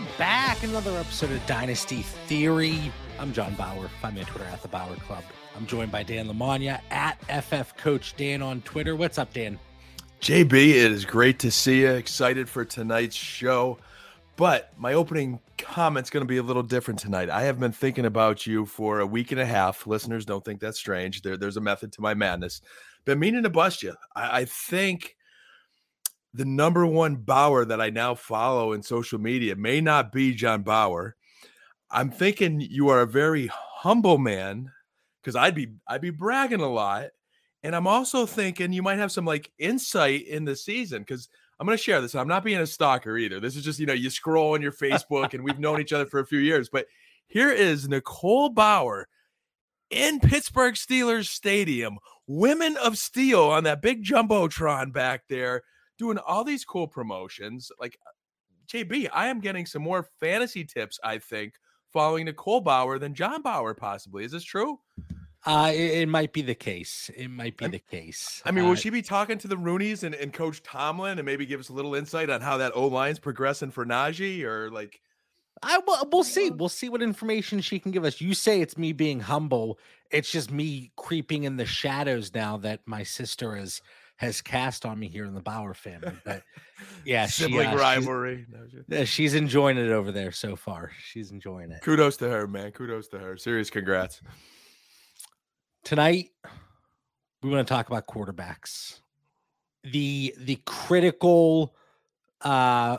we're back. Another episode of Dynasty Theory. I'm John Bauer. Find me on Twitter at the Bauer Club. I'm joined by Dan Lamagna at FF Coach Dan on Twitter. What's up, Dan? JB, it is great to see you. Excited for tonight's show. But my opening comment's going to be a little different tonight. I have been thinking about you for a week and a half. Listeners don't think that's strange. There, there's a method to my madness. Been meaning to bust you. I, I think the number one Bauer that I now follow in social media may not be John Bauer. I'm thinking you are a very humble man because I'd be I'd be bragging a lot. And I'm also thinking you might have some like insight in the season because I'm going to share this. I'm not being a stalker either. This is just, you know, you scroll on your Facebook and we've known each other for a few years. But here is Nicole Bauer in Pittsburgh Steelers Stadium, Women of Steel on that big Jumbotron back there doing all these cool promotions. Like JB, I am getting some more fantasy tips, I think, following Nicole Bauer than John Bauer, possibly. Is this true? Uh, it, it might be the case. It might be I, the case. I mean, will uh, she be talking to the Rooneys and, and Coach Tomlin and maybe give us a little insight on how that O line's progressing for Najee or like? I will. We'll see. We'll see what information she can give us. You say it's me being humble. It's just me creeping in the shadows now that my sister is has cast on me here in the Bauer family. But yeah, sibling she, uh, rivalry. She's, she's enjoying it over there so far. She's enjoying it. Kudos to her, man. Kudos to her. Serious congrats. Tonight, we want to talk about quarterbacks. The the critical uh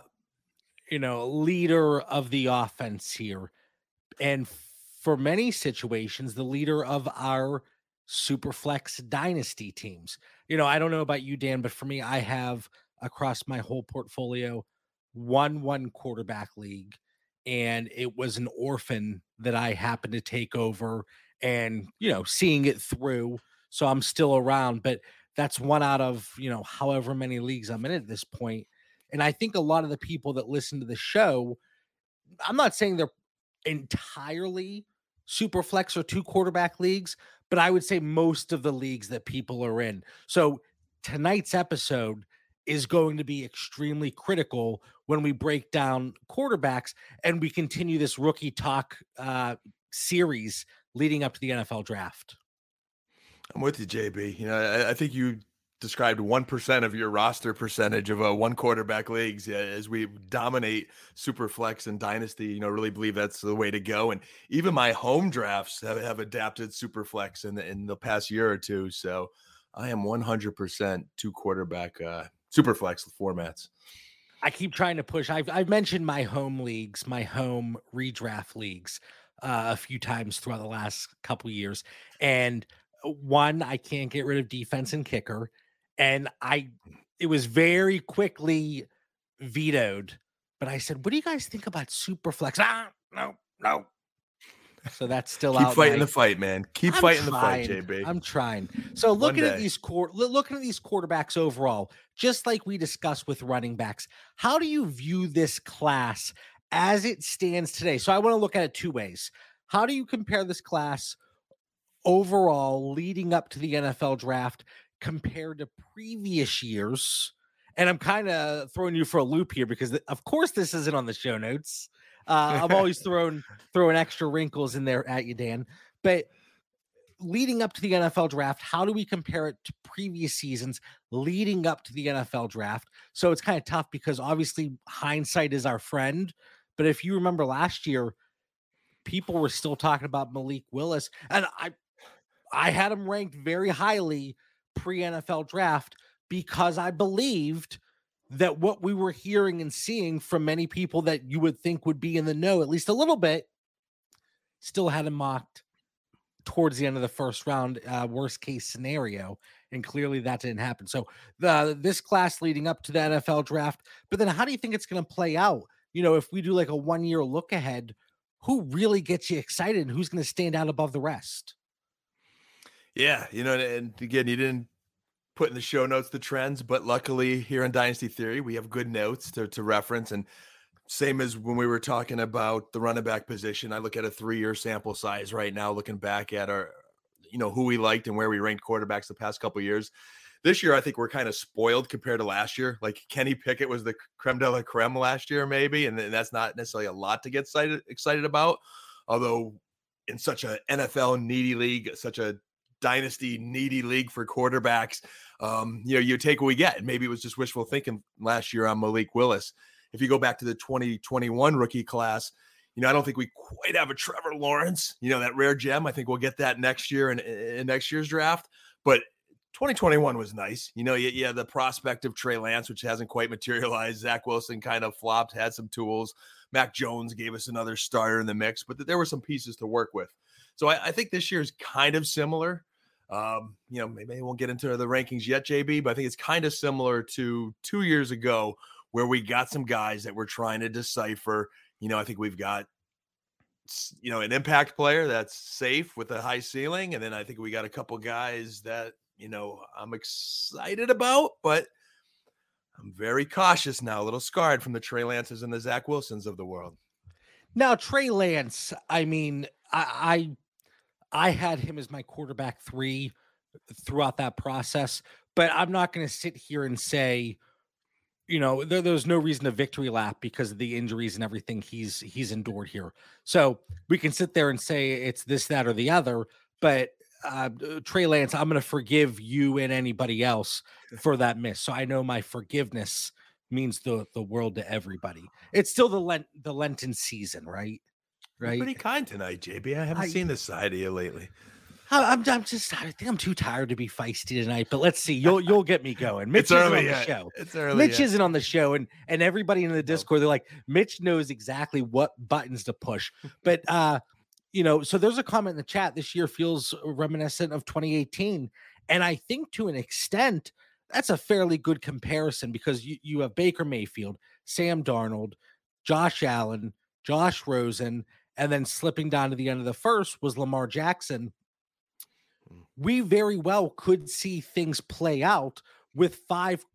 you know leader of the offense here. And for many situations, the leader of our Superflex dynasty teams. You know, I don't know about you, Dan, but for me, I have across my whole portfolio one one quarterback league, and it was an orphan that I happened to take over and you know seeing it through. So I'm still around, but that's one out of you know however many leagues I'm in at this point. And I think a lot of the people that listen to the show, I'm not saying they're entirely super flex or two quarterback leagues, but I would say most of the leagues that people are in. So tonight's episode is going to be extremely critical when we break down quarterbacks and we continue this rookie talk uh, series leading up to the NFL draft. I'm with you, JB. You know, I, I think you described 1% of your roster percentage of uh, one quarterback leagues as we dominate super flex and dynasty you know really believe that's the way to go. And even my home drafts have, have adapted super flex in the, in the past year or two. So i am 100% two quarterback uh, super flex formats. I keep trying to push i've, I've mentioned my home leagues my home redraft leagues uh, a few times throughout the last couple years. And uh, one i can't get rid of defense and kicker and I it was very quickly vetoed. But I said, "What do you guys think about Superflex?" Ah, no, no. So that's still keep out. Keep fighting the fight, man. Keep I'm fighting trying. the fight, JB. I'm trying. So looking at these court, looking at these quarterbacks overall, just like we discussed with running backs, how do you view this class as it stands today? So I want to look at it two ways. How do you compare this class overall leading up to the NFL draft compared to previous years. And I'm kind of throwing you for a loop here because, of course, this isn't on the show notes. Uh, I'm always throwing throwing extra wrinkles in there at you, Dan. But leading up to the NFL draft, how do we compare it to previous seasons leading up to the NFL draft? So it's kind of tough because obviously hindsight is our friend. But if you remember last year, people were still talking about Malik Willis, and I I had him ranked very highly pre NFL draft because I believed that what we were hearing and seeing from many people that you would think would be in the know, at least a little bit, still had him mocked towards the end of the first round, uh, worst case scenario. And clearly that didn't happen. So the this class leading up to the NFL draft, but then how do you think it's going to play out? You know, if we do like a one year look ahead, who really gets you excited and who's going to stand out above the rest? Yeah, you know, and again, you didn't put in the show notes the trends, but luckily here in Dynasty Theory, we have good notes to, to reference. And same as when we were talking about the running back position, I look at a three year sample size right now, looking back at our, you know, who we liked and where we ranked quarterbacks the past couple years. this year I think we're kind of spoiled compared to last year. Like Kenny Pickett was the creme de la creme last year, maybe, and that's not necessarily a lot to get excited excited about. Although in such a NFL needy league, such a dynasty needy league for quarterbacks, um, you know, you take what we get. Maybe it was just wishful thinking last year on Malik Willis. If you go back to the 2021 rookie class, you know, I don't think we quite have a Trevor Lawrence, you know, that rare gem. I think we'll get that next year in, in next year's draft. But 2021 was nice. You know, yeah, the prospect of Trey Lance, which hasn't quite materialized. Zach Wilson kind of flopped, had some tools. Mac Jones gave us another starter in the mix, but there were some pieces to work with. So I, I think this year is kind of similar. Um, you know, maybe we won't get into the rankings yet, JB, but I think it's kind of similar to two years ago where we got some guys that we're trying to decipher. You know, I think we've got you know an impact player that's safe with a high ceiling, and then I think we got a couple guys that you know I'm excited about, but I'm very cautious now, a little scarred from the Trey Lances and the Zach Wilsons of the world. Now, Trey Lance, I mean, I, I, had him as my quarterback three throughout that process, but I'm not going to sit here and say, you know, there, there's no reason to victory lap because of the injuries and everything he's he's endured here. So we can sit there and say it's this, that, or the other, but uh, Trey Lance, I'm going to forgive you and anybody else for that miss. So I know my forgiveness means the the world to everybody. It's still the Lent the Lenten season, right? Right. You're pretty kind tonight, JB. I haven't I, seen this side of you lately. I'm, I'm just I think I'm too tired to be feisty tonight, but let's see. You'll you'll get me going. Mitch it's isn't on yet. the show. It's early. Mitch yet. isn't on the show, and and everybody in the Discord, they're like, Mitch knows exactly what buttons to push. But uh you know, so there's a comment in the chat. This year feels reminiscent of 2018. And I think to an extent, that's a fairly good comparison because you, you have Baker Mayfield, Sam Darnold, Josh Allen, Josh Rosen, and then slipping down to the end of the first was Lamar Jackson. Hmm. We very well could see things play out with five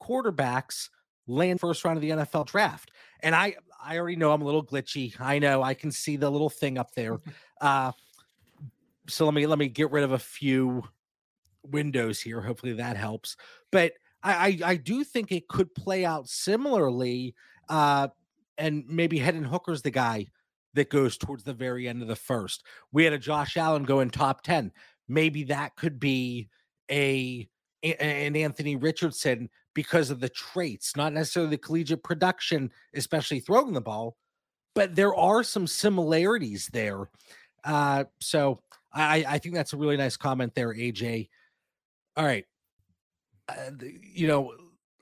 quarterbacks land first round of the NFL draft. And I I already know I'm a little glitchy. I know I can see the little thing up there. Uh, so let me let me get rid of a few windows here. Hopefully that helps. But I I, I do think it could play out similarly. Uh, and maybe Hendon Hooker's the guy that goes towards the very end of the first. We had a Josh Allen go in top 10. Maybe that could be a an Anthony Richardson because of the traits, not necessarily the collegiate production, especially throwing the ball, but there are some similarities there. Uh, so I, I think that's a really nice comment there, AJ. All right. Uh, you know,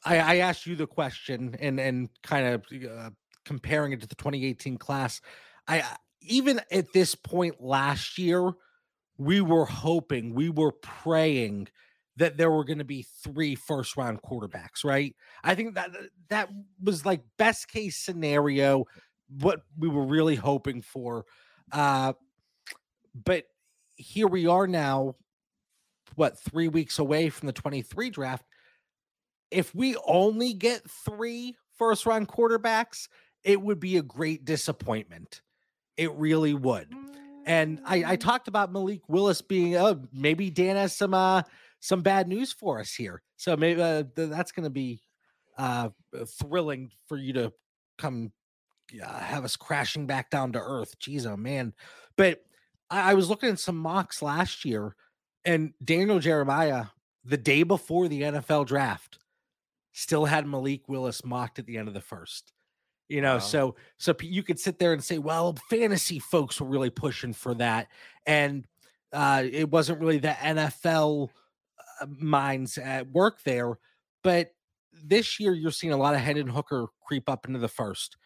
I, I asked you the question and and kind of uh, comparing it to the 2018 class. I even at this point last year, we were hoping, we were praying that there were going to be three first round quarterbacks, right? I think that that was like best case scenario, what we were really hoping for. Uh, but here we are now, what, three weeks away from the 23 draft. If we only get three first round quarterbacks, it would be a great disappointment. It really would. And I, I mm. talked about Malik Willis being, oh, maybe Dan has some uh, some bad news for us here. So maybe uh, that's going to be uh, thrilling for you to come uh, have us crashing back down to earth. Jeez, oh man. But I, I was looking at some mocks last year, and Daniel Jeremiah, the day before the NFL draft, still had Malik Willis mocked at the end of the first. You know, wow. so so you could sit there and say, well, fantasy folks were really pushing for that, and uh, it wasn't really the NFL uh, minds at work there. But this year, you're seeing a lot of Hendon Hooker creep up into the first.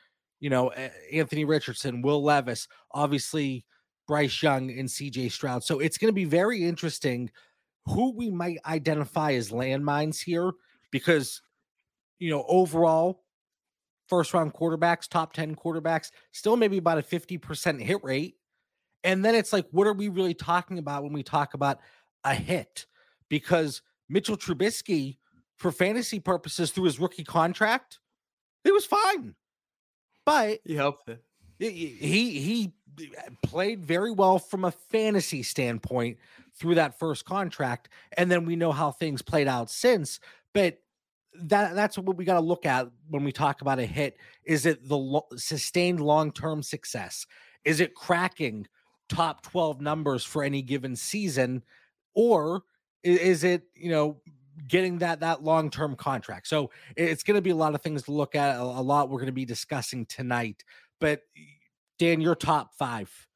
You know, Anthony Richardson, Will Levis, obviously Bryce Young, and CJ Stroud. So it's going to be very interesting who we might identify as landmines here because, you know, overall, first round quarterbacks, top 10 quarterbacks, still maybe about a 50% hit rate. And then it's like, what are we really talking about when we talk about a hit? because Mitchell Trubisky, for fantasy purposes, through his rookie contract, it was fine. But he helped it. He he uh, played very well from a fantasy standpoint through that first contract, and then we know how things played out since. But that that's what we got to look at when we talk about a hit. Is it the lo- sustained long term success? Is it cracking top 12 numbers for any given season? Or is it, you know, getting that that long-term contract? So it's going to be a lot of things to look at, a, a lot we're going to be discussing tonight. But Dan, your top 5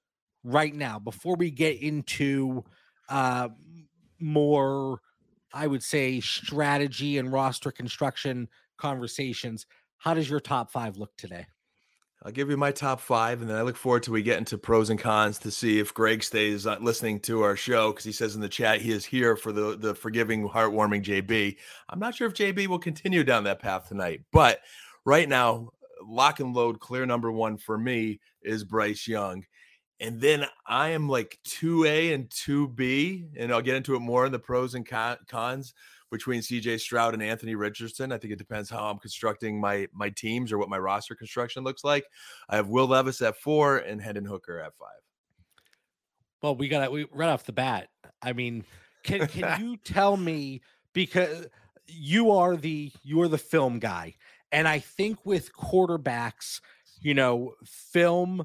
right now before we get into uh more I would say strategy and roster construction conversations. How does your top 5 look today? I'll give you my top five, and then I look forward to we get into pros and cons to see if Greg stays uh, listening to our show because he says in the chat he is here for the the forgiving, heartwarming JB. I'm not sure if JB will continue down that path tonight, but right now, lock and load, clear number one for me is Bryce Young, and then I am like two A and two B, and I'll get into it more in the pros and cons between CJ Stroud and Anthony Richardson. I think it depends how I'm constructing my my teams or what my roster construction looks like. I have Will Levis at four and Hendon Hooker at five. Well, we got we right off the bat. I mean, can can you tell me because you are the you are the film guy, and I think with quarterbacks, you know, film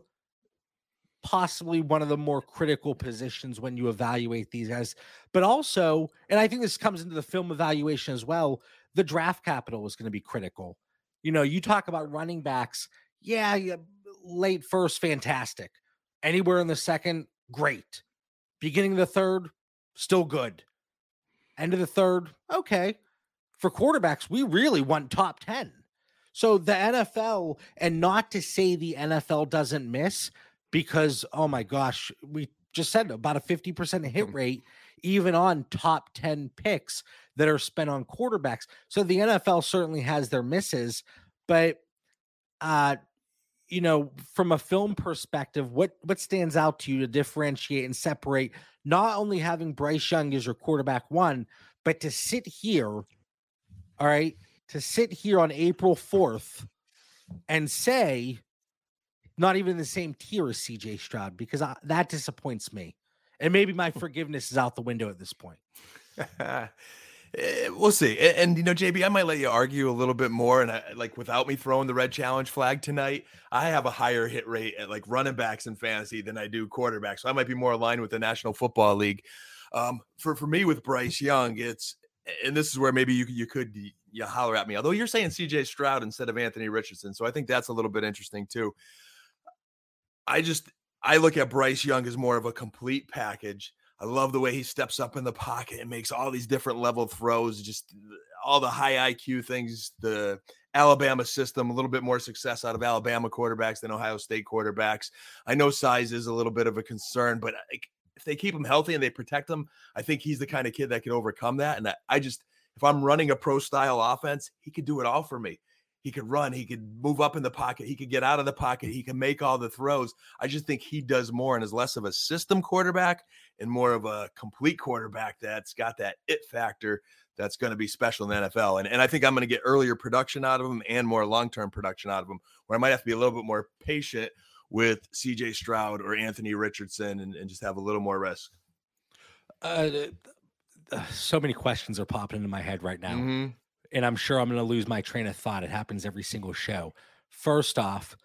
possibly one of the more critical positions when you evaluate these guys. But also, and I think this comes into the film evaluation as well, the draft capital is going to be critical. You know, you talk about running backs. Yeah, yeah, late first, fantastic. Anywhere in the second, great. Beginning of the third, still good. End of the third, okay. For quarterbacks, we really want top 10. So the NFL, and not to say the NFL doesn't miss, because oh my gosh, we just said about a 50% hit mm-hmm. rate even on top 10 picks that are spent on quarterbacks. So the NFL certainly has their misses, but uh you know, from a film perspective, what what stands out to you to differentiate and separate not only having Bryce Young as your quarterback one, but to sit here, all right, to sit here on April 4th and say not even in the same tier as CJ Stroud because I, that disappoints me. And maybe my forgiveness is out the window at this point. Eh, we'll see. And, and, you know, JB, I might let you argue a little bit more. And I, like without me throwing the red challenge flag tonight, I have a higher hit rate at like running backs in fantasy than I do quarterbacks. So I might be more aligned with the National Football League. Um, for for me with Bryce Young, it's and this is where maybe you you could you holler at me. Although you're saying CJ Stroud instead of Anthony Richardson, so I think that's a little bit interesting too. I just I look at Bryce Young as more of a complete package. I love the way he steps up in the pocket and makes all these different level throws, just all the high IQ things, the Alabama system, a little bit more success out of Alabama quarterbacks than Ohio State quarterbacks. I know size is a little bit of a concern, but if they keep him healthy and they protect him, I think he's the kind of kid that can overcome that. And I just, if I'm running a pro style offense, he could do it all for me. He could run. He could move up in the pocket. He could get out of the pocket. He can make all the throws. I just think he does more and is less of a system quarterback and more of a complete quarterback that's got that it factor that's going to be special in the NFL. And, and I think I'm going to get earlier production out of him and more long term production out of him, where I might have to be a little bit more patient with CJ Stroud or Anthony Richardson and, and just have a little more risk. Uh, so many questions are popping into my head right now. Mm-hmm and I'm sure I'm going to lose my train of thought. It happens every single show. First off,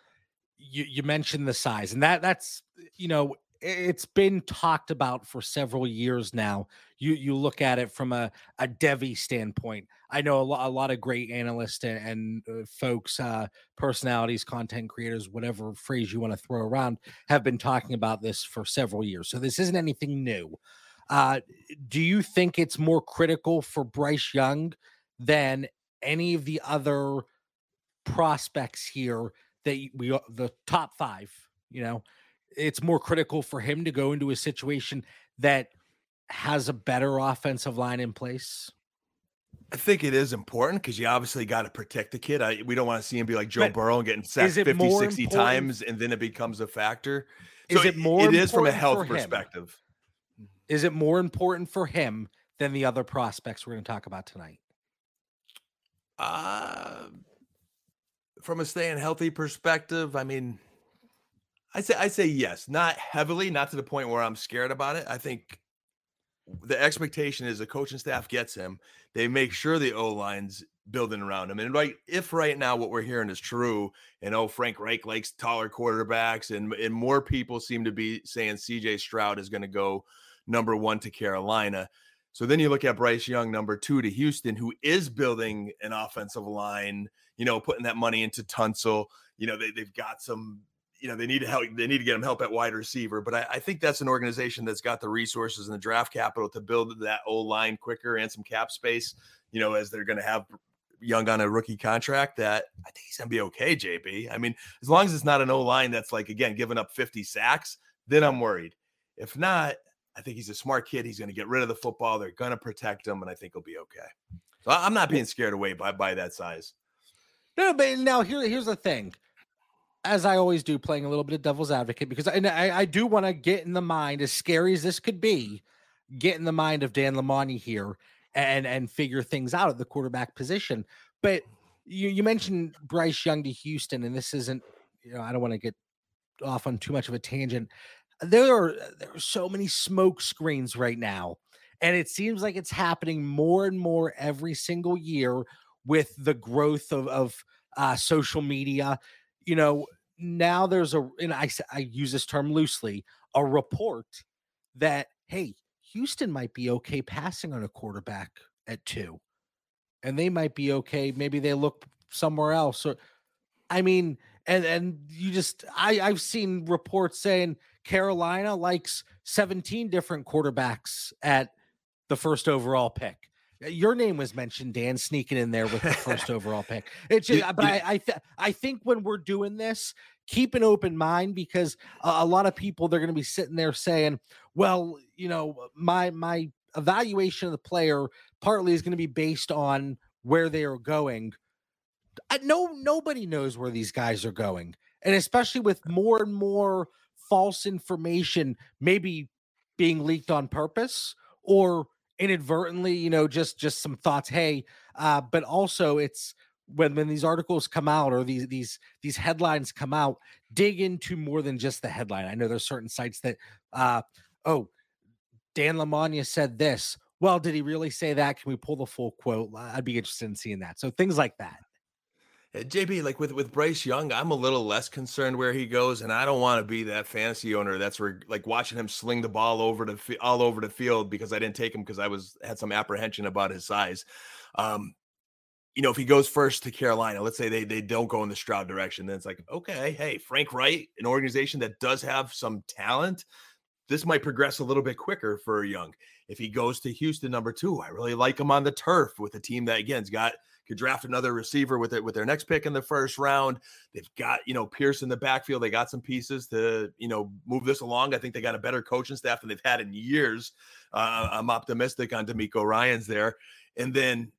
you you mentioned the size, and that that's you know it's been talked about for several years now. You you look at it from a a Devy standpoint. I know a lot a lot of great analysts and, and uh, folks, uh, personalities, content creators, whatever phrase you want to throw around, have been talking about this for several years. So this isn't anything new. Uh, do you think it's more critical for Bryce Young than any of the other prospects here that we uh, the top five you know it's more critical for him to go into a situation that has a better offensive line in place I think it is important because you obviously got to protect the kid. I, we don't want to see him be like Joe but Burrow and getting sacked 50, 60 times and then it becomes a factor. So is it more? It is from a health perspective. Is it more important for him than the other prospects we're going to talk about tonight? Uh, from a staying healthy perspective, I mean, I say I say yes, not heavily, not to the point where I'm scared about it. I think the expectation is the coaching staff gets him. They make sure the O line's building around him. And right, if right now what we're hearing is true, and oh, Frank Reich likes taller quarterbacks, and and more people seem to be saying CJ Stroud is going to go number one to Carolina. So then you look at Bryce Young, number two to Houston, who is building an offensive line, you know, putting that money into Tunsil. You know, they, they've got some you know they need to help they need to get him help at wide receiver but I, I, think that's an organization that's got the resources and the draft capital to build that old line quicker and some cap space you know as they're going to have young on a rookie contract that i think he's going to be okay jb i mean as long as it's not an o line that's like again giving up 50 sacks then i'm worried if not i think he's a smart kid he's going to get rid of the football they're going to protect him and i think he'll be okay so i'm not being scared away by by that size no but now here, here's the thing as I always do, playing a little bit of devil's advocate because I, I, I do want to get in the mind, as scary as this could be, get in the mind of Dan Lamagna here and and figure things out at the quarterback position. But you you mentioned Bryce Young to Houston, and this isn't, you know, I don't want to get off on too much of a tangent. There are there are so many smoke screens right now, and it seems like it's happening more and more every single year with the growth of of uh, social media you know, now there's a, and I, I use this term loosely, a report that, hey, Houston might be okay passing on a quarterback at two, and they might be okay. Maybe they look somewhere else. Or, I mean, and and you just, I I've seen reports saying Carolina likes 17 different quarterbacks at the first overall pick. Uh, your name was mentioned, Dan, sneaking in there with the first overall pick. It's just, uh, but I I, th- I think when we're doing this, keep an open mind because a, a lot of people they're going to be sitting there saying, "Well, you know, my my evaluation of the player partly is going to be based on where they are going." I, no, nobody knows where these guys are going, and especially with more and more false information, maybe being leaked on purpose or inadvertently, you know, just just some thoughts. Hey, uh, but also it's when when these articles come out or these these these headlines come out, dig into more than just the headline. I know there's certain sites that, uh, oh, Dan Lamagna said this. Well, did he really say that? Can we pull the full quote? I'd be interested in seeing that. So things like that. JB, like with with Bryce Young, I'm a little less concerned where he goes, and I don't want to be that fantasy owner that's re- like watching him sling the ball over the all over the field because I didn't take him because I was had some apprehension about his size. Um, you know, if he goes first to Carolina, let's say they they don't go in the Stroud direction, then it's like, okay, hey, Frank Reich, an organization that does have some talent, this might progress a little bit quicker for Young. If he goes to Houston, number two, I really like him on the turf with a team that again's got could draft another receiver with it with their next pick in the first round. They've got, you know, Pierce in the backfield. They got some pieces to, you know, move this along. I think they got a better coaching staff than they've had in years. Uh, I'm optimistic on DeMeco Ryans there. And then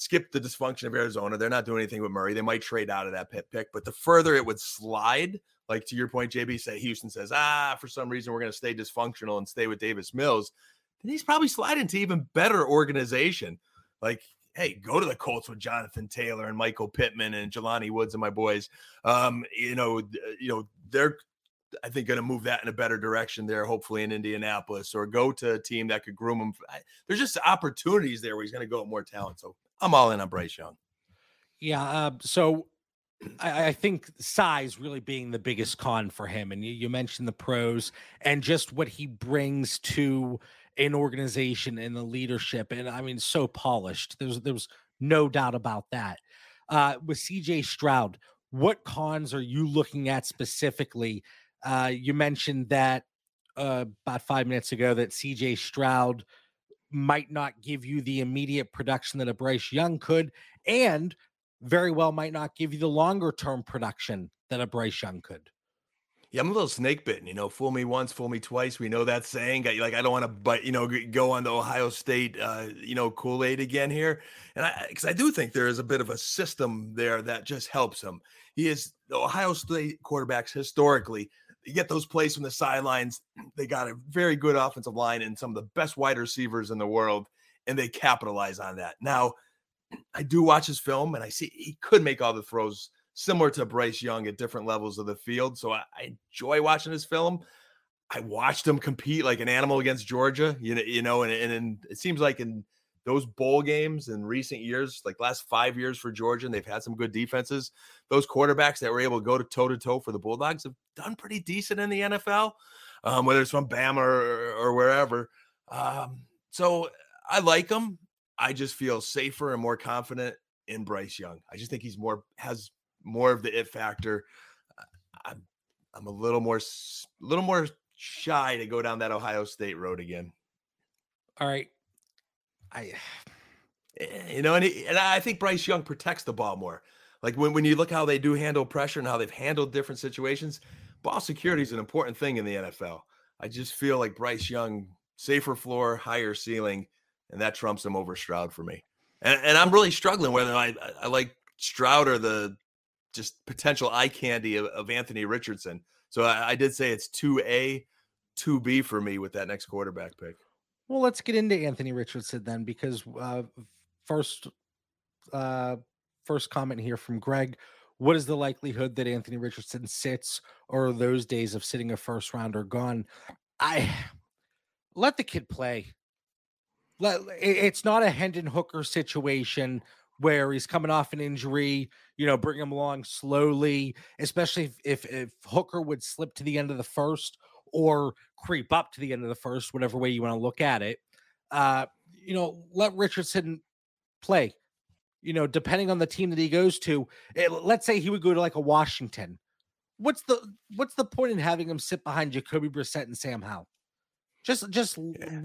skip the dysfunction of Arizona. They're not doing anything with Murray. They might trade out of that pit pick, but the further it would slide, like to your point, JB say Houston says, ah, for some reason we're going to stay dysfunctional and stay with Davis Mills, then he's probably sliding to even better organization. Like hey, go to the Colts with Jonathan Taylor and Michael Pittman and Jelani Woods and my boys. Um, you know, you know, they're I think going to move that in a better direction there, hopefully in Indianapolis, or go to a team that could groom him. There's just opportunities there where he's going to go more talent. So I'm all in on Bryce Young. Yeah. Uh, so I, I, think size really being the biggest con for him. And you, you mentioned the pros and just what he brings to an organization and the leadership. And I mean, so polished. There's there's no doubt about that. Uh, with CJ Stroud, what cons are you looking at specifically? Uh, you mentioned that uh, about five minutes ago that CJ Stroud might not give you the immediate production that a Bryce Young could, and very well might not give you the longer term production that a Bryce Young could. Yeah, I'm a little snake bitten. You know, fool me once, fool me twice. We know that saying. Like I don't want to, but you know, go on the Ohio State, uh, you know, Kool Aid again here. And I, because I do think there is a bit of a system there that just helps him. He is the Ohio State quarterbacks historically. You get those plays from the sidelines. They got a very good offensive line and some of the best wide receivers in the world, and they capitalize on that. Now, I do watch his film, and I see he could make all the throws similar to Bryce Young at different levels of the field. So I, I enjoy watching his film. I watched him compete like an animal against Georgia, you know, you know, and, and, and it seems like in those bowl games in recent years, like last five years for Georgia, and they've had some good defenses. Those quarterbacks that were able to go to toe to toe for the Bulldogs have done pretty decent in the NFL, um, whether it's from Bama or, or wherever. Um, so I like them. I just feel safer and more confident in Bryce Young. I just think he's more has more of the it factor. I'm I'm a little more a little more shy to go down that Ohio State road again. All right. I eh, you know, and, he, and I think Bryce Young protects the ball more. Like when, when you look how they do handle pressure and how they've handled different situations, ball security is an important thing in the NFL. I just feel like Bryce Young, safer floor, higher ceiling, and that trumps him over Stroud for me. And, and I'm really struggling whether I, I like Stroud or the just potential eye candy of, of Anthony Richardson. So I, I did say it's 2A, 2B for me with that next quarterback pick. Well, let's get into Anthony Richardson then, because uh, first, uh, first comment here from Greg. What is the likelihood that Anthony Richardson sits, or those days of sitting a first rounder gone? I let the kid play. Let, it's not a Hendon Hooker situation where he's coming off an injury, you know, bring him along slowly, especially if, if, if Hooker would slip to the end of the first or creep up to the end of the first, whatever way you want to look at it. Uh, you know, let Richardson play. You know, depending on the team that he goes to, it, eh, let's say he would go to like a Washington. What's the what's the point in having him sit behind Jacoby Brissett and Sam Howell? Just just yeah.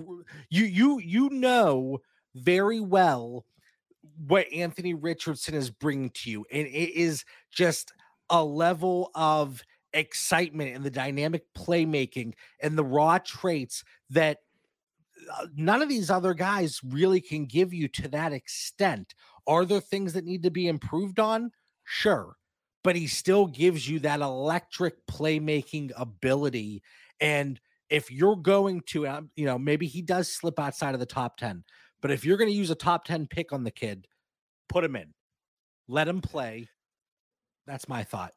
you you you know very well what Anthony Richardson is bringing to you, and it is just a level of excitement and the dynamic playmaking and the raw traits that uh, none of these other guys really can give you to that extent. Are there things that need to be improved on? Sure. But he still gives you that electric playmaking ability. And if you're going to, um, you know, maybe he does slip outside of the top 10, but if you're going to use a top 10 pick on the kid, put him in, let him play. That's my thought.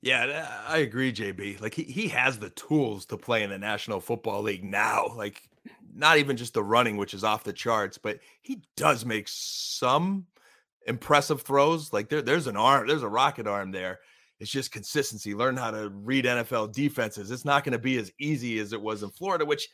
Yeah, uh, I agree, JB. Like he, he has the tools to play in the National Football League now. Like not even just the running, which is off the charts, but he does make some impressive throws. Like there, there's an arm, there's a rocket arm there. It's just consistency. Learn how to read NFL defenses. It's not going to be as easy as it was in Florida, which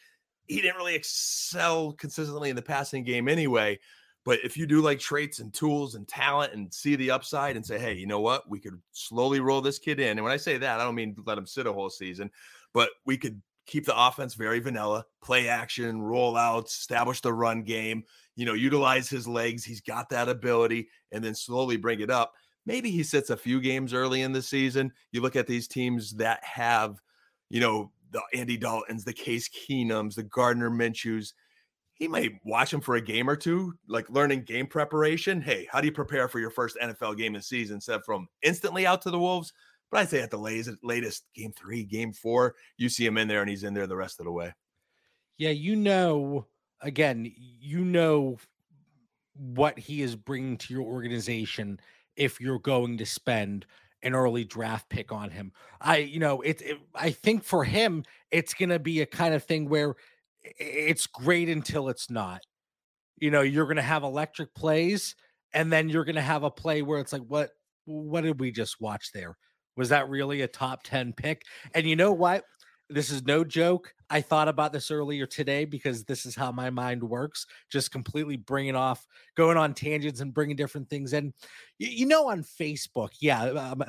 he didn't really excel consistently in the passing game anyway. But if you do like traits and tools and talent and see the upside and say, hey, you know what? We could slowly roll this kid in. And when I say that, I don't mean let him sit a whole season, but we could keep the offense very vanilla, play action, roll out, establish the run game, you know, utilize his legs. He's got that ability and then slowly bring it up. Maybe he sits a few games early in the season. You look at these teams that have, you know, the Andy Daltons, the Case Keenums, the Gardner Minshews he may watch him for a game or two, like learning game preparation. Hey, how do you prepare for your first NFL game of season instead from instantly out to the Wolves? But I'd say at the latest, latest game three, game four, you see him in there and he's in there the rest of the way. Yeah, you know, again, you know what he is bringing to your organization if you're going to spend an early draft pick on him. I, you know, it, it I think for him, it's going to be a kind of thing where it's great until it's not. You know, you're going to have electric plays and then you're going to have a play where it's like what what did we just watch there? Was that really a top 10 pick? And you know what? This is no joke. I thought about this earlier today because this is how my mind works, just completely bringing off, going on tangents and bringing different things in. You, you know, on Facebook, yeah, um,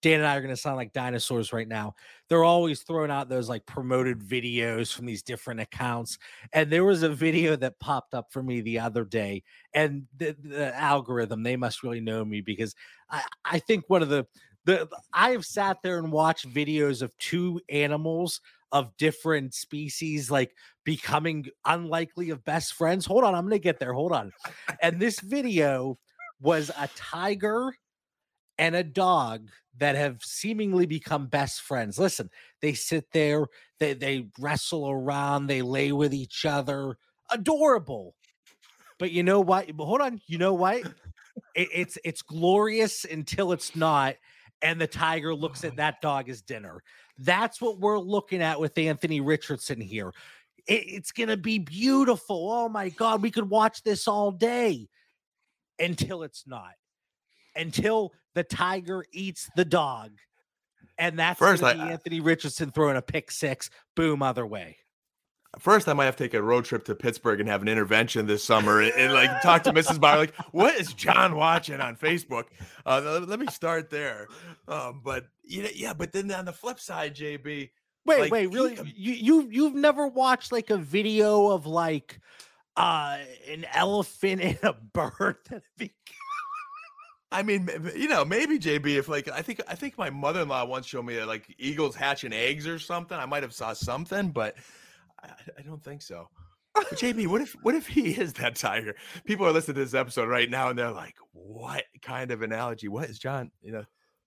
Dan and I are going to sound like dinosaurs right now. They're always throwing out those like promoted videos from these different accounts. And there was a video that popped up for me the other day, and the, the algorithm, they must really know me because I, I think one of the the I have sat there and watched videos of two animals of different species like becoming unlikely of best friends. Hold on, I'm gonna get there. Hold on. and this video was a tiger and a dog that have seemingly become best friends. Listen, they sit there, they they wrestle around, they lay with each other. Adorable. But you know what? Hold on. You know what? It, it's it's glorious until it's not and the tiger looks at that dog as dinner. That's what we're looking at with Anthony Richardson here. It, it's going to be beautiful. Oh my God, we could watch this all day until it's not, until the tiger eats the dog. And that's first I, Anthony Richardson throwing a pick six, boom, other way first I might have to take a road trip to Pittsburgh and have an intervention this summer and, and like talk to Mrs. Bauer, like, what is John watching on Facebook? Uh, let me start there. Um, but yeah, yeah, but then on the flip side, JB. Wait, like, wait, really? you you you've never watched like a video of like uh an elephant and a bird that I mean, you know, maybe JB. If like, I think I think my mother in law once showed me that like eagles hatching eggs or something. I might have saw something, but I, I don't think so. But JB, what if what if he is that tiger? People are listening to this episode right now and they're like, "What kind of analogy? What is John?" You know,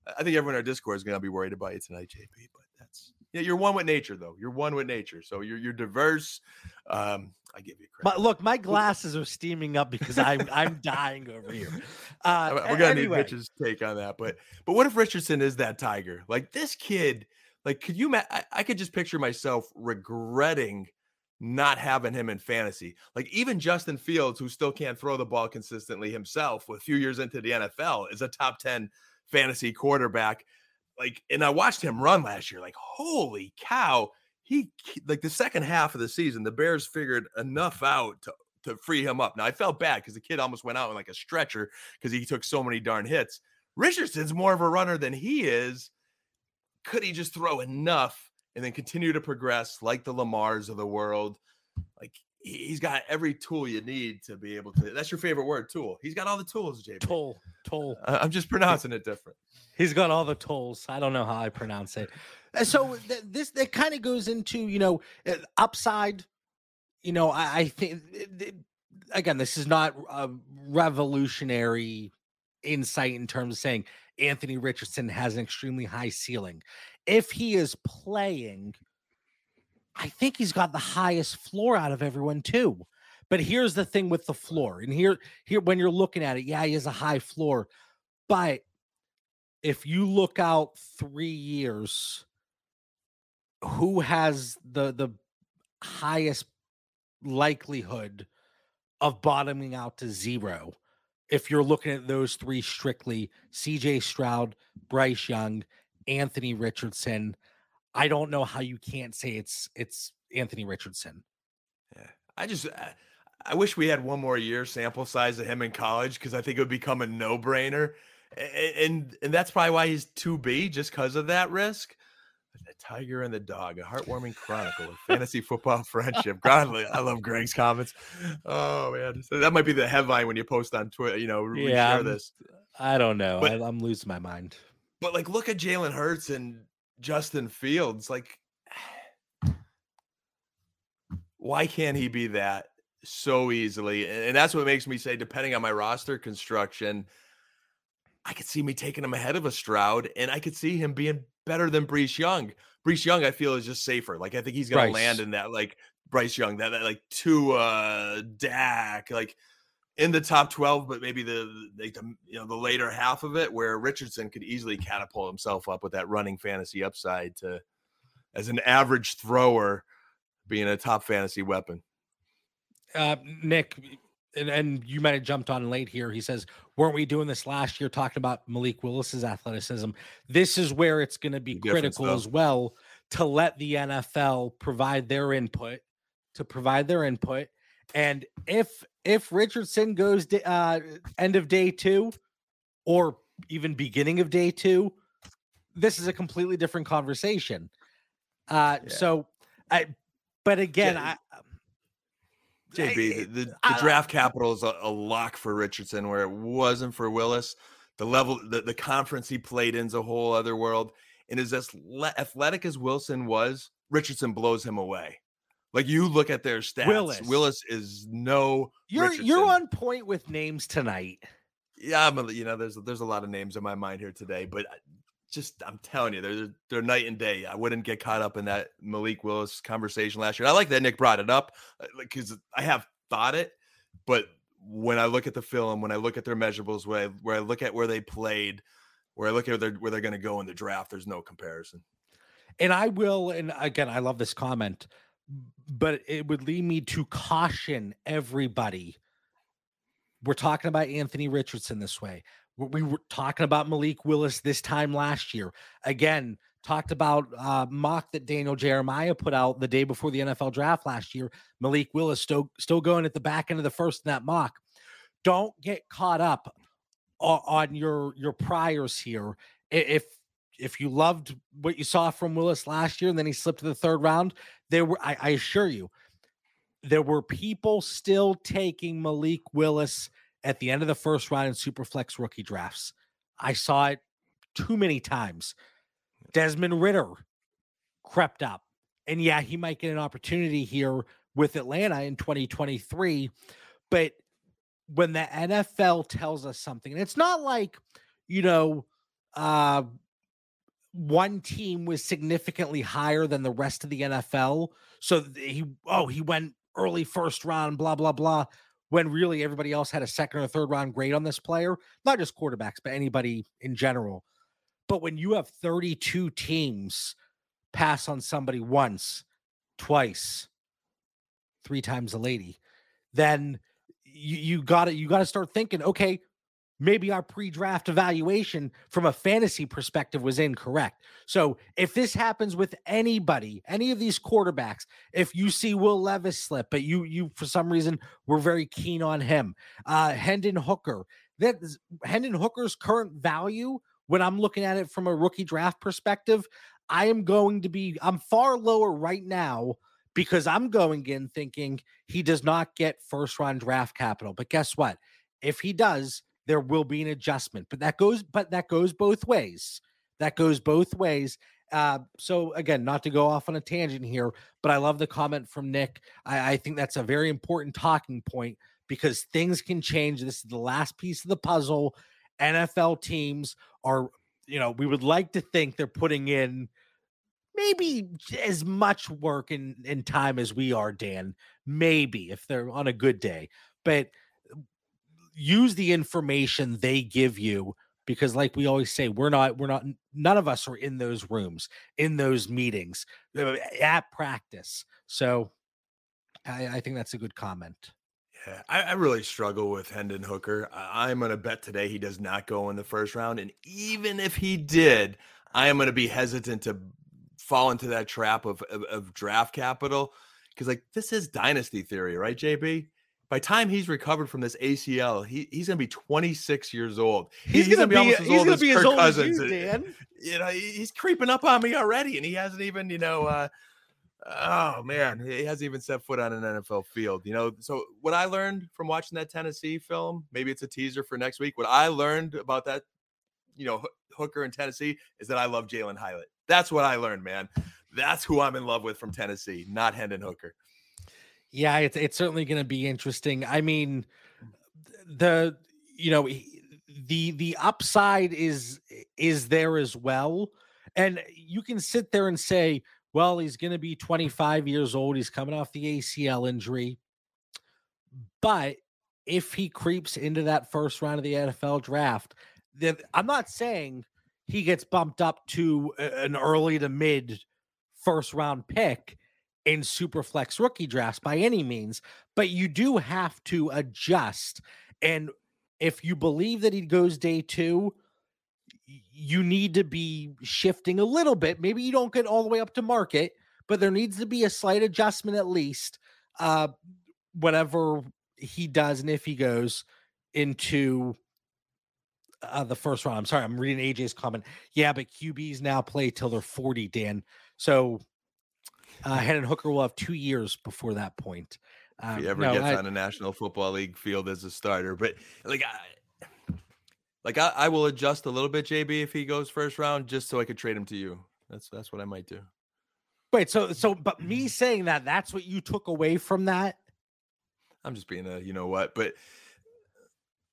I think everyone in our Discord is going to be worried about you tonight, JB. But that's yeah, you're one with nature, though. You're one with nature, so you're you're diverse. Um, I give you credit. But look, my glasses are steaming up because I'm I'm dying over here. Uh, We're gonna anyway. need Rich's take on that. But but what if Richardson is that tiger? Like this kid like, could you? Ma- I, I could just picture myself regretting not having him in fantasy. Like even Justin Fields, who still can't throw the ball consistently himself, with a few years into the NFL, is a top ten fantasy quarterback. Like, and I watched him run last year. Like, holy cow! He like the second half of the season, the Bears figured enough out to to free him up. Now I felt bad because the kid almost went out in like a stretcher because he took so many darn hits. Richardson's more of a runner than he is could he just throw enough and then continue to progress like the Lamars of the world? Like he's got every tool you need to be able to. That's your favorite word, tool. He's got all the tools, JB. Tool, tool. I'm just pronouncing it different. He's got all the tools. I don't know how I pronounce it. So th- this that kind of goes into you know uh, upside. You know, I, I think again, this is not a revolutionary insight in terms of saying Anthony Richardson has an extremely high ceiling. If he is playing, I think he's got the highest floor out of everyone too. But here's the thing with the floor. And here here when you're looking at it, yeah, he has a high floor. But if you look out 3 years, who has the the highest likelihood of bottoming out to zero if you're looking at those three strictly CJ Stroud, Bryce Young, Anthony Richardson, I don't know how you can't say it's it's Anthony Richardson. Yeah. I just I, I wish we had one more year sample size of him in college because I think it would become a no-brainer. And, and and that's probably why he's 2B just because of that risk. The Tiger and the Dog, a heartwarming chronicle of fantasy football friendship. God, I love Greg's comments. Oh man, so that might be the headline when you post on Twitter. You know, yeah, share this. I don't know. But, I, am losing my mind. But like, look at Jalen Hurts and Justin Fields. Like, why can't he be that so easily? And that's what makes me say, depending on my roster construction, I could see me taking him ahead of a Stroud, and I could see him being better than Bryce Young. Bryce Young, I feel, is just safer. Like I think he's gonna land in that like Bryce Young, that, that like two uh Dak, like in the top 12, but maybe the like the you know the later half of it where Richardson could easily catapult himself up with that running fantasy upside to as an average thrower being a top fantasy weapon. Uh Nick, and, and you might have jumped on late here. He says, weren't we doing this last year talking about Malik Willis's athleticism? This is where it's going to be critical as well to let the NFL provide their input, to provide their input. And if if Richardson goes uh, end of day two, or even beginning of day two, this is a completely different conversation. Uh, yeah. So, I, but again, yeah. JB, the, the, the draft capital is a, a, lock for Richardson, where it wasn't for Willis. The level, the, the conference he played in is a whole other world. And as athletic as Wilson was, Richardson blows him away. Like you look at their stats, Willis, Willis is no. You're Richardson. you're on point with names tonight. Yeah, I'm a, you know, there's there's a lot of names in my mind here today, but uh, just I'm telling you, they're they're night and day. I wouldn't get caught up in that Malik Willis conversation last year. And I like that Nick brought it up because uh, I have thought it, but when I look at the film, when I look at their measurables, where I, where I look at where they played, where I look at where they're, where they're going to go in the draft, there's no comparison. And I will, and again, I love this comment, but it would lead me to caution everybody. We're talking about Anthony Richardson this way. We were talking about Malik Willis this time last year. Again, talked about uh, mock that Daniel Jeremiah put out the day before the NFL draft last year. Malik Willis still still going at the back end of the first in that mock. Don't get caught up on, your your priors here. If if you loved what you saw from Willis last year and then he slipped to the third round, there were I, I assure you there were people still taking Malik Willis at the end of the first round in Superflex rookie drafts. I saw it too many times. Desmond Ridder crept up. And yeah, he might get an opportunity here with Atlanta in 2023. But when the NFL tells us something, and it's not like, you know, uh, one team was significantly higher than the rest of the NFL. So he, oh, he went early first round, blah, blah, blah, when really everybody else had a second or third round grade on this player, not just quarterbacks, but anybody in general. But when you have 32 teams pass on somebody once, twice, three times a lady, then you, you gotta you gotta start thinking, okay, maybe our pre-draft evaluation from a fantasy perspective was incorrect. So if this happens with anybody, any of these quarterbacks, if you see Will Levis slip, but you you for some reason were very keen on him, uh Hendon Hooker, that Hendon Hooker's current value when I'm looking at it from a rookie draft perspective, I am going to be, I'm far lower right now because I'm going in thinking he does not get first round draft capital. But guess what? If he does, there will be an adjustment. But that goes, but that goes both ways. That goes both ways. Uh, so again, not to go off on a tangent here, but I love the comment from Nick. I, I think that's a very important talking point because things can change. This is the last piece of the puzzle. NFL teams are, you know, we would like to think they're putting in maybe as much work and, in time as we are, Dan. Maybe if they're on a good day, but use the information they give you because like we always say we're not we're not none of us are in those rooms in those meetings uh, at practice so i, I think that's a good comment yeah, I, I, really struggle with Hendon Hooker. I, am going to bet today he does not go in the first round. And even if he did, I am going to be hesitant to fall into that trap of, of, of draft capital because, like, this is dynasty theory, right, JB? By time he's recovered from this ACL, he, he's going to be 26 years old. He's, he's going to be, almost as old as Kirk Cousins. As you, Dan. You know, he's creeping up on me already, and he hasn't even, you know, uh, Oh man, he hasn't even set foot on an NFL field. You know, so what I learned from watching that Tennessee film, maybe it's a teaser for next week. What I learned about that, you know, Hooker in Tennessee is that I love Jalin Hyatt. That's what I learned, man. That's who I'm in love with from Tennessee, not Hendon Hooker. Yeah, it's it's certainly going to be interesting. I mean, the you know the the upside is is there as well, and you can sit there and say, well, he's going to be 25 years old. He's coming off the ACL injury. But if he creeps into that first round of the NFL draft, then I'm not saying he gets bumped up to an early to mid first round pick in super flex rookie drafts by any means, but you do have to adjust. And if you believe that he goes day two, you need to be shifting a little bit. Maybe you don't get all the way up to market, but there needs to be a slight adjustment at least. Uh, whatever he does, and if he goes into uh, the first round. I'm sorry, I'm reading AJ's comment. Yeah, but QBs now play till they're 40, Dan. So uh, Hendon Hooker will have two years before that point. if he um, ever no, gets I, on a National Football League field as a starter, but like I, like I, I will adjust a little bit, JB, if he goes first round, just so I could trade him to you. That's that's what I might do. Wait, so so but me saying that that's what you took away from that? I'm just being a you know what, but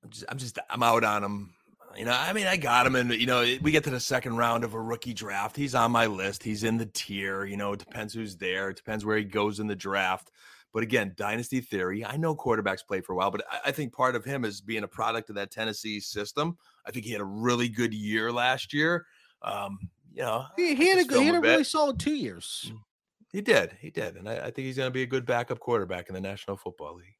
I'm just I'm just I'm out on him. You know, I mean, I got him, and you know, we get to the second round of a rookie draft. He's on my list. He's in the tier. You know, it depends who's there. It depends where he goes in the draft. But again, dynasty theory. I know quarterbacks play for a while, but I, think part of him is being a product of that Tennessee system. I think he had a really good year last year. Um, you know, he, he had a good, he had a, a really solid two years. Mm. He did, he did, and I, I think he's going to be a good backup quarterback in the National Football League.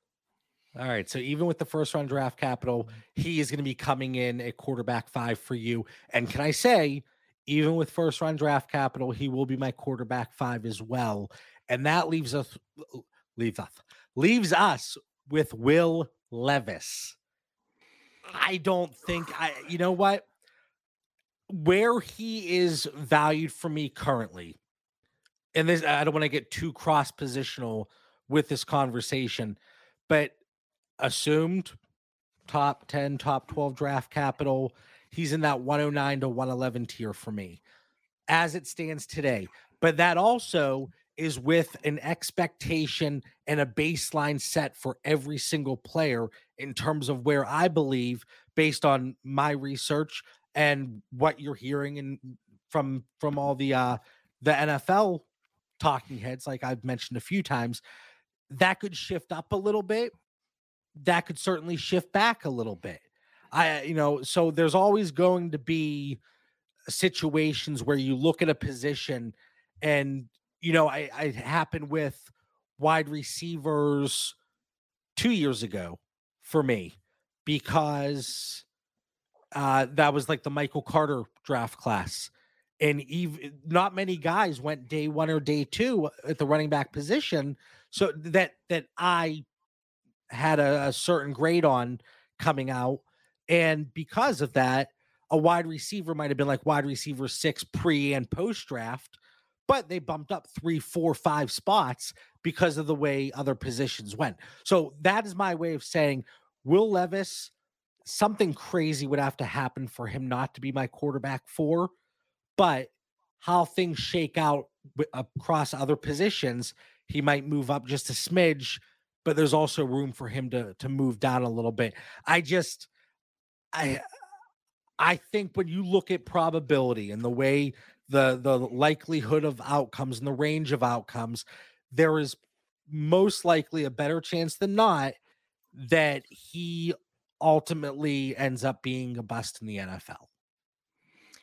All right. So even with the first round draft capital, he is going to be coming in at quarterback five for you. And can I say, even with first round draft capital, he will be my quarterback five as well. And that leaves us leaves us leaves us with Will Levis. I don't think I you know what? Where he is valued for me currently, and this I don't want to get too cross positional with this conversation, but assumed top 10, top 12 draft capital. He's in that 109 to 111 tier for me as it stands today. But that also is with an expectation and a baseline set for every single player in terms of where I believe, based on my research and what you're hearing and from from all the uh the NFL talking heads, like I've mentioned a few times, that could shift up a little bit that could certainly shift back a little bit. I, you know, so there's always going to be situations where you look at a position and, you know, I, I happened with wide receivers two years ago for me because uh, that was like the Michael Carter draft class. And even not many guys went day one or day two at the running back position. So that that I had a, a certain grade on coming out. And because of that, a wide receiver might have been like wide receiver six pre and post draft, but they bumped up three, four, five spots because of the way other positions went. So that is my way of saying Will Levis, something crazy would have to happen for him not to be my quarterback four, but how things shake out across other positions, he might move up just a smidge but there's also room for him to to move down a little bit. I just I uh, I think when you look at probability and the way the the likelihood of outcomes and the range of outcomes, there is most likely a better chance than not that he ultimately ends up being a bust in the NFL.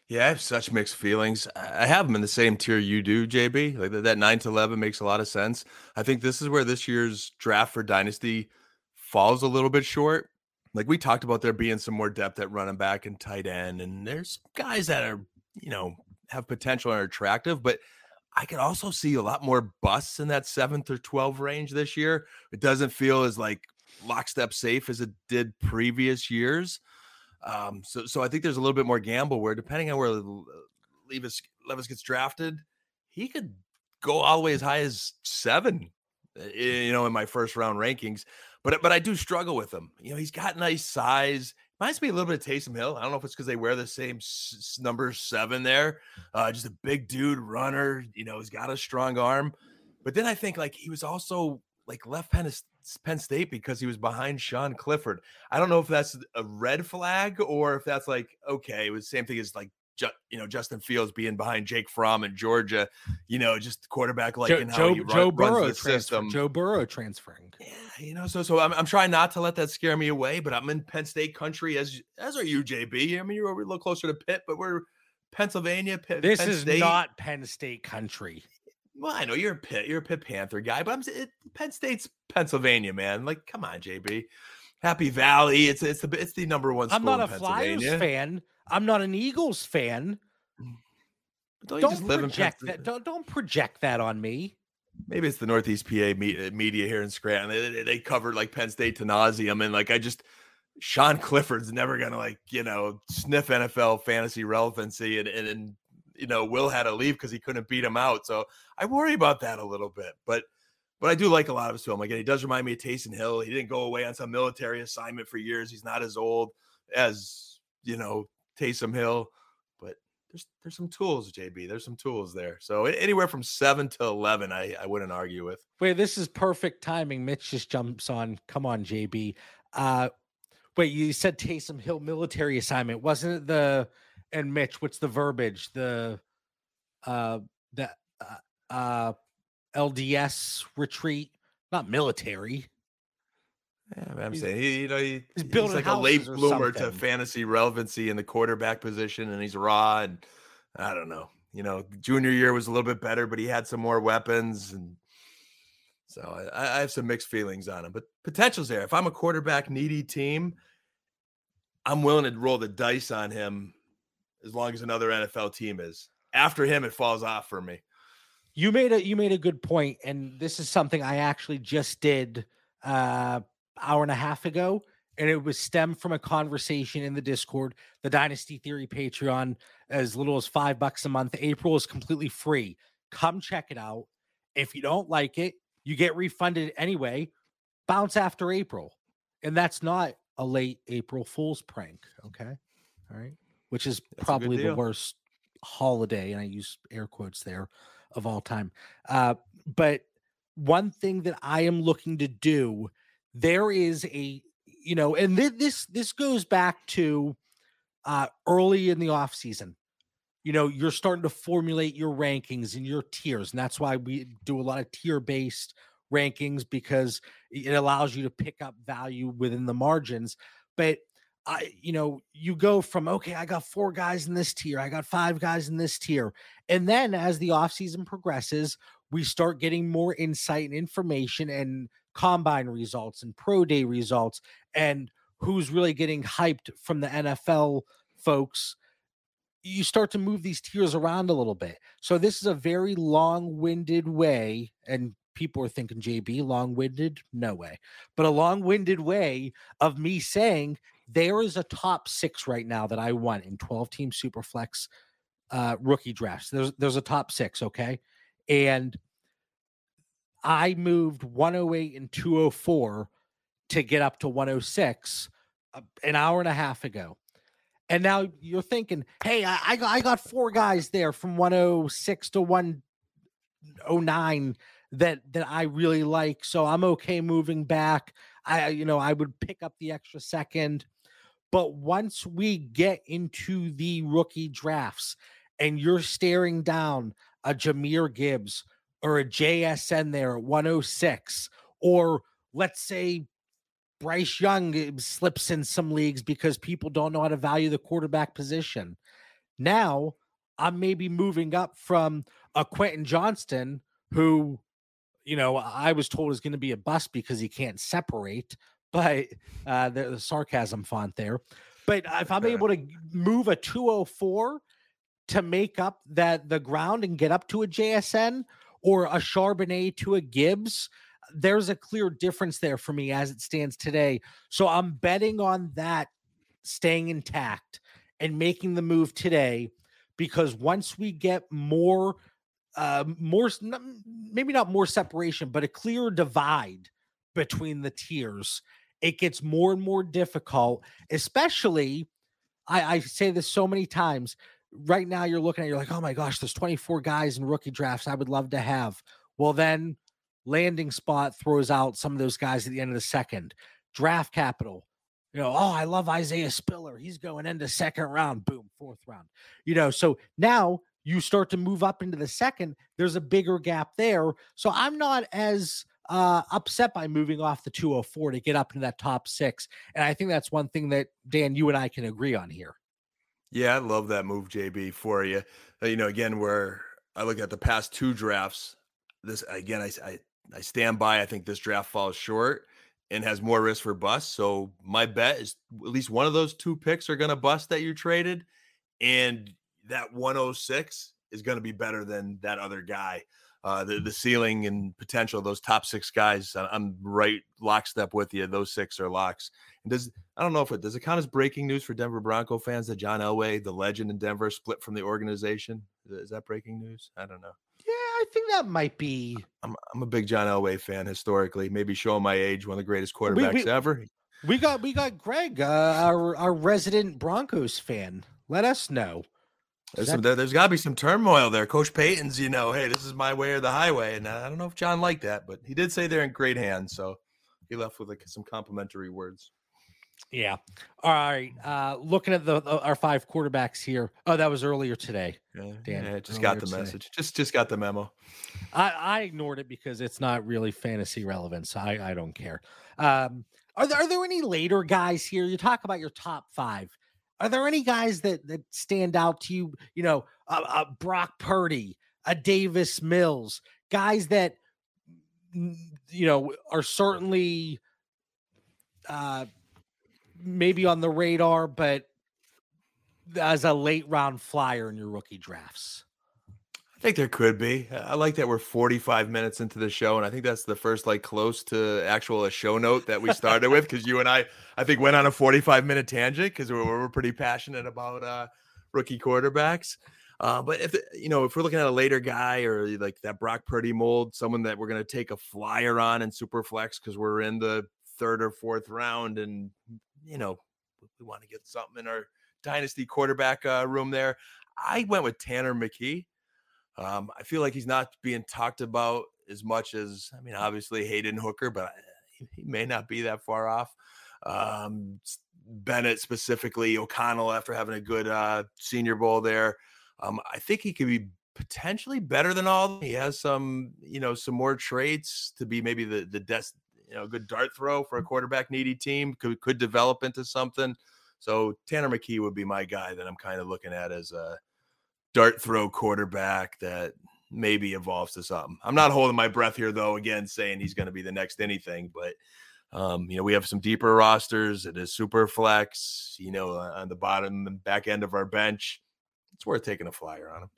Yeah, I have such mixed feelings. I have them in the same tier you do, JB. Like that, nine to eleven makes a lot of sense. I think this is where this year's draft for Dynasty falls a little bit short. Like we talked about there being some more depth at running back and tight end, and there's guys that are, you know, have potential and are attractive, but I could also see a lot more busts in that seventh or 12 range this year. It doesn't feel as like lockstep safe as it did previous years. Um, so, so I think there's a little bit more gamble where depending on where Levis Levis gets drafted, he could go all the way as high as seven, eh, you know, in my first round rankings. But but I do struggle with him. You know, he's got nice size. Reminds me a little bit of Taysom Hill. I don't know if it's because they wear the same s- number seven there. Uh, just a big dude runner. You know, he's got a strong arm. But then I think like he was also like left Penn, Penn State because he was behind Sean Clifford. I don't know if that's a red flag or if that's like okay, it was the same thing as like ju- you know Justin Fields being behind Jake Fromm in Georgia. You know, just quarterback like Joe, how Joe, run, Joe Burrow system. Joe Burrow transferring. Yeah, you know, so so I'm, I'm trying not to let that scare me away, but I'm in Penn State country as as are you, JB. I mean, you're a little closer to Pitt, but we're Pennsylvania. Pitt, this Penn is State. not Penn State country. Well, I know you're a Pitt, you're a Pitt Panther guy, but I'm it, Penn State's Pennsylvania, man. Like, come on, JB. Happy Valley. It's it's the it's the number one. I'm not a Flyers fan. I'm not an Eagles fan. Mm. Don't, don't project that. Don't don't project that on me. Maybe it's the Northeast PA uh, media here in Scranton. They, they covered like Penn State to nauseum, and like I just Sean Clifford's never gonna like you know sniff NFL fantasy relevancy, and and, and you know, Will had to leave because he couldn't beat him out. So I worry about that a little bit. But but I do like a lot of his film. Again, he does remind me of Taysom Hill. He didn't go away on some military assignment for years. He's not as old as you know Taysom Hill, but there's there's some tools, JB. There's some tools there. So anywhere from seven to eleven, I I wouldn't argue with. Wait, this is perfect timing. Mitch just jumps on. Come on, JB. Uh, wait, you said Taysom Hill military assignment, wasn't it the? And Mitch, what's the verbiage? The uh the uh, uh LDS retreat, not military. Yeah, I'm he's, saying he, you know he, he's, he's like a late bloomer to fantasy relevancy in the quarterback position, and he's raw, and I don't know. You know, junior year was a little bit better, but he had some more weapons, and so I, I have some mixed feelings on him. But potential's there. If I'm a quarterback needy team, I'm willing to roll the dice on him as long as another NFL team is. After him, it falls off for me. You made a you made a good point, and this is something I actually just did uh hour and a half ago, and it was stemmed from a conversation in the Discord, the Dynasty Theory Patreon, as little as five bucks a month. April is completely free. Come check it out. If you don't like it, you get refunded anyway. Bounce after April, and that's not a late April Fool's prank. Okay, all right, which is that's probably the worst holiday, and I use air quotes there of all time. Uh, but one thing that I am looking to do, there is a, you know, and th- this this goes back to uh, early in the off season. You know, you're starting to formulate your rankings and your tiers, and that's why we do a lot of tier based rankings because it allows you to pick up value within the margins. But I, you know, you go from okay, I got four guys in this tier, I got five guys in this tier. And then as the offseason progresses, we start getting more insight and information and combine results and pro day results and who's really getting hyped from the NFL folks. You start to move these tiers around a little bit. So this is a very long-winded way and people are thinking JB long-winded no way but a long-winded way of me saying there is a top six right now that I want in 12 team superflex uh, rookie drafts. There's there's a top six, okay? And I moved 108 and 204 to get up to 106 uh, an hour and a half ago. And now you're thinking, hey, I, I got I got four guys there from 106 to 109 that that I really like. So I'm okay moving back. I you know I would pick up the extra second. But once we get into the rookie drafts and you're staring down a Jahmyr Gibbs or a JSN there at 106, or let's say Bryce Young eh, slips in some leagues because people don't know how to value the quarterback position. Now I'm maybe moving up from a Quentin Johnston who, you know, I was told is going to be a bust because he can't separate but uh, the, the sarcasm font there. But if I'm able to move a 204 to make up that the ground and get up to a JSN or a Charbonnet to a Gibbs, there's a clear difference there for me as it stands today. So I'm betting on that staying intact and making the move today because once we get more uh more maybe not more separation but a clear divide between the tiers it gets more and more difficult, especially. I, I say this so many times. Right now, you're looking at you're like, oh my gosh, there's 24 guys in rookie drafts I would love to have. Well, then landing spot throws out some of those guys at the end of the second. Draft capital, you know, oh, I love Isaiah Spiller. He's going into second round, boom, fourth round. You know, so now you start to move up into the second. There's a bigger gap there. So I'm not as uh, upset by moving off the 204 to get up into that top six. And I think that's one thing that Dan, you and I can agree on here. Yeah, I love that move, JB, for you. Uh, you know, again, where I look at the past two drafts, this again, I, I, I stand by. I think this draft falls short and has more risk for bust. So my bet is at least one of those two picks are going to bust that you traded, and that 106 is going to be better than that other guy uh, the the ceiling and potential of those top six guys. I'm right lockstep with you. Those six are locks. And does I don't know if it does it count as breaking news for Denver Bronco fans that John Elway, the legend in Denver, split from the organization? Is that breaking news? I don't know. Yeah, I think that might be. I'm I'm a big John Elway fan historically. Maybe showing my age, one of the greatest quarterbacks we, we, ever. We got we got Greg, uh, our our resident Broncos fan. Let us know. There's, some, there, has got to be some turmoil there. Coach Payton's, you know, hey, this is my way or the highway, and I don't know if John liked that, but he did say they're in great hands, so he left with like some complimentary words. Yeah. All right. Uh, looking at the, the, our five quarterbacks here. Oh, that was earlier today. Yeah, Dan, yeah just got the today. message. Just just got the memo. I, I ignored it because it's not really fantasy relevant, so I, I don't care. Um, are there are there any later guys here? You talk about your top five. Are there any guys that that stand out to you? You know, a, a Brock Purdy, a Davis Mills, guys that you know are certainly uh maybe on the radar, but as a late round flyer in your rookie drafts? I think there could be. I like that we're 45 minutes into the show, and I think that's the first like close to actual a show note that we started with because you and I, I think, went on a 45 minute tangent because we're, we're pretty passionate about uh, rookie quarterbacks. Uh, but if you know, if we're looking at a later guy or like that Brock Purdy mold, someone that we're going to take a flyer on in super flex because we're in the third or fourth round, and you know, we want to get something in our dynasty quarterback uh, room there. I went with Tanner McKee. Um, I feel like he's not being talked about as much as I mean, obviously Hendon Hooker, but he may not be that far off. Um, Bennett specifically, O'Connell after having a good uh, Senior Bowl there. Um, I think he could be potentially better than all. He has some, you know, some more traits to be maybe the the des- you know good dart throw for a quarterback needy team. Could could develop into something. So Tanner McKee would be my guy that I'm kind of looking at as a dart throw quarterback that maybe evolves to something. I'm not holding my breath here though. Again, saying he's going to be the next anything, but um, you know, we have some deeper rosters. It is super flex, you know, on the bottom and back end of our bench it's worth taking a flyer on him.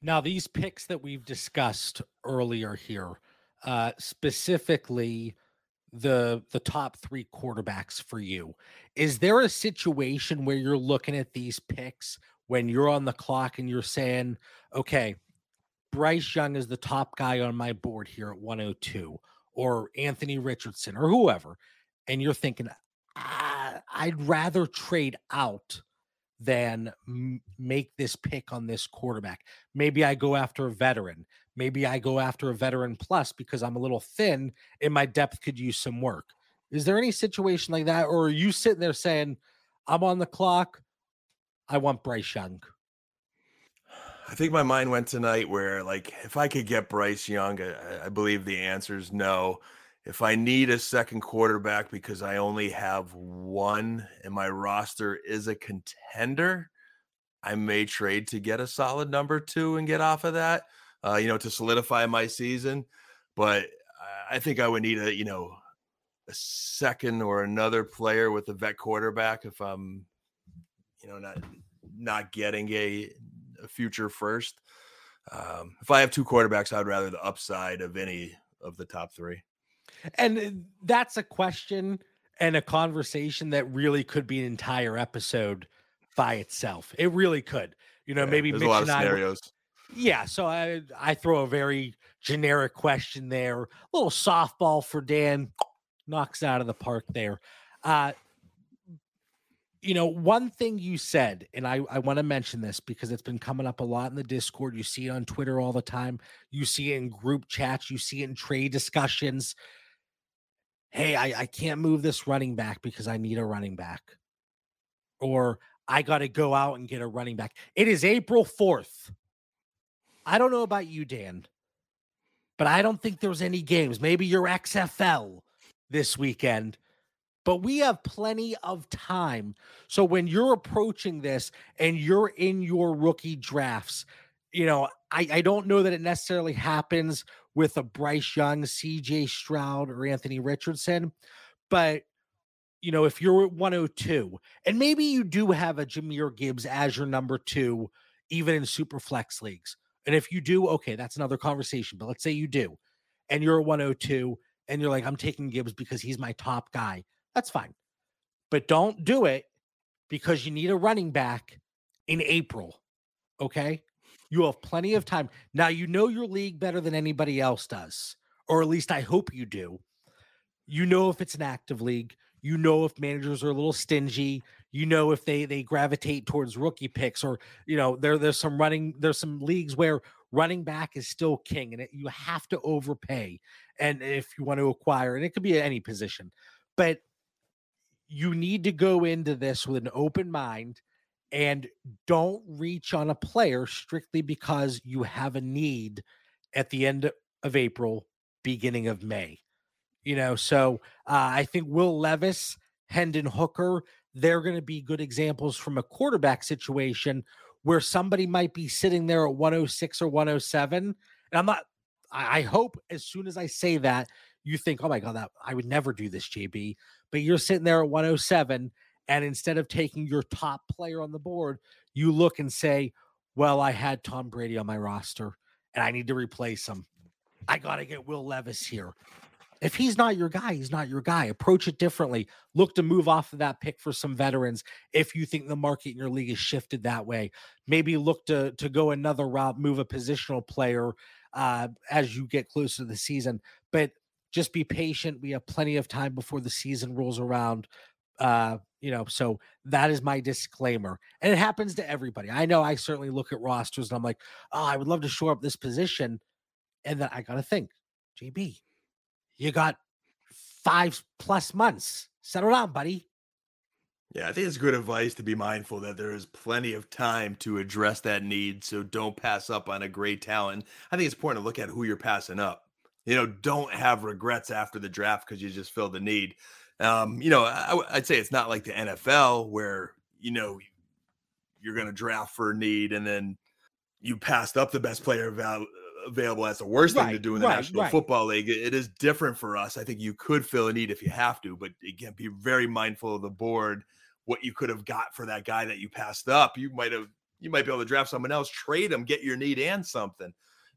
Now, these picks that we've discussed earlier here, uh, specifically the the top three quarterbacks for you, is there a situation where you're looking at these picks when you're on the clock and you're saying, okay, Bryce Young is the top guy on my board here at 102, or Anthony Richardson, or whoever, and you're thinking, ah, I'd rather trade out than m- make this pick on this quarterback. Maybe I go after a veteran. Maybe I go after a veteran plus because I'm a little thin and my depth could use some work. Is there any situation like that? Or are you sitting there saying, I'm on the clock? I want Bryce Young. I think my mind went tonight where, like, if I could get Bryce Young, I, I believe the answer is no if I need a second quarterback because I only have one and my roster is a contender, I may trade to get a solid number two and get off of that, uh, you know, to solidify my season. But I think I would need a, you know, a second or another player with a vet quarterback if I'm, you know, not not getting a, a future first. Um, if I have two quarterbacks, I'd rather the upside of any of the top three. And uh, that's a question and a conversation that really could be an entire episode by itself. It really could. You know, yeah, maybe Mitch a lot of scenarios. yeah, so I I throw a very generic question there, a little softball for Dan, knocks out of the park there. Uh, you know, one thing you said, and I, I want to mention this because it's been coming up a lot in the Discord. You see it on Twitter all the time. You see it in group chats. You see it in trade discussions hey, I, I can't move this running back because I need a running back. Or I got to go out and get a running back. It is April 4th. I don't know about you, Dan, but I don't think there's any games. Maybe your XFL this weekend, but we have plenty of time. So when you're approaching this and you're in your rookie drafts, you know, I, I don't know that it necessarily happens with a Bryce Young, CJ Stroud, or Anthony Richardson. But you know, if you're at 102, and maybe you do have a Jahmyr Gibbs as your number two, even in super flex leagues. And if you do, okay, that's another conversation. But let's say you do, and you're at 102, and you're like, I'm taking Gibbs because he's my top guy. That's fine. But don't do it because you need a running back in April. Okay. You have plenty of time. Now, you know your league better than anybody else does, or at least I hope you do. You know if it's an active league. You know if managers are a little stingy. You know if they they gravitate towards rookie picks, or you know there there's some running there's some leagues where running back is still king, and it, you have to overpay. And if you want to acquire, and it could be any position, but you need to go into this with an open mind and don't reach on a player strictly because you have a need at the end of April, beginning of May. You know, so uh, I think Will Levis, Hendon Hooker, they're going to be good examples from a quarterback situation where somebody might be sitting there at 106 or 107. And I'm not, I, I hope as soon as I say that, you think, oh my God, that I would never do this, JB. But you're sitting there at 107. And instead of taking your top player on the board, you look and say, well, I had Tom Brady on my roster and I need to replace him. I got to get Will Levis here. If he's not your guy, he's not your guy. Approach it differently. Look to move off of that pick for some veterans if you think the market in your league is shifted that way. Maybe look to to go another route, move a positional player uh, as you get closer to the season. But just be patient. We have plenty of time before the season rolls around. Uh, you know, so that is my disclaimer. And it happens to everybody. I know I certainly look at rosters and I'm like, oh, I would love to shore up this position. And then I got to think, JB, you got five plus months. Settle down, buddy. Yeah, I think it's good advice to be mindful that there is plenty of time to address that need. So don't pass up on a great talent. I think it's important to look at who you're passing up. You know, don't have regrets after the draft because you just filled the need. Um, you know, I, would say it's not like the NFL where, you know, you're going to draft for a need and then you passed up the best player available. That's the worst right, thing to do in the right, National right. Football League. It is different for us. I think you could fill a need if you have to, but again, be very mindful of the board, what you could have got for that guy that you passed up. You might have, you might be able to draft someone else, trade them, get your need and something.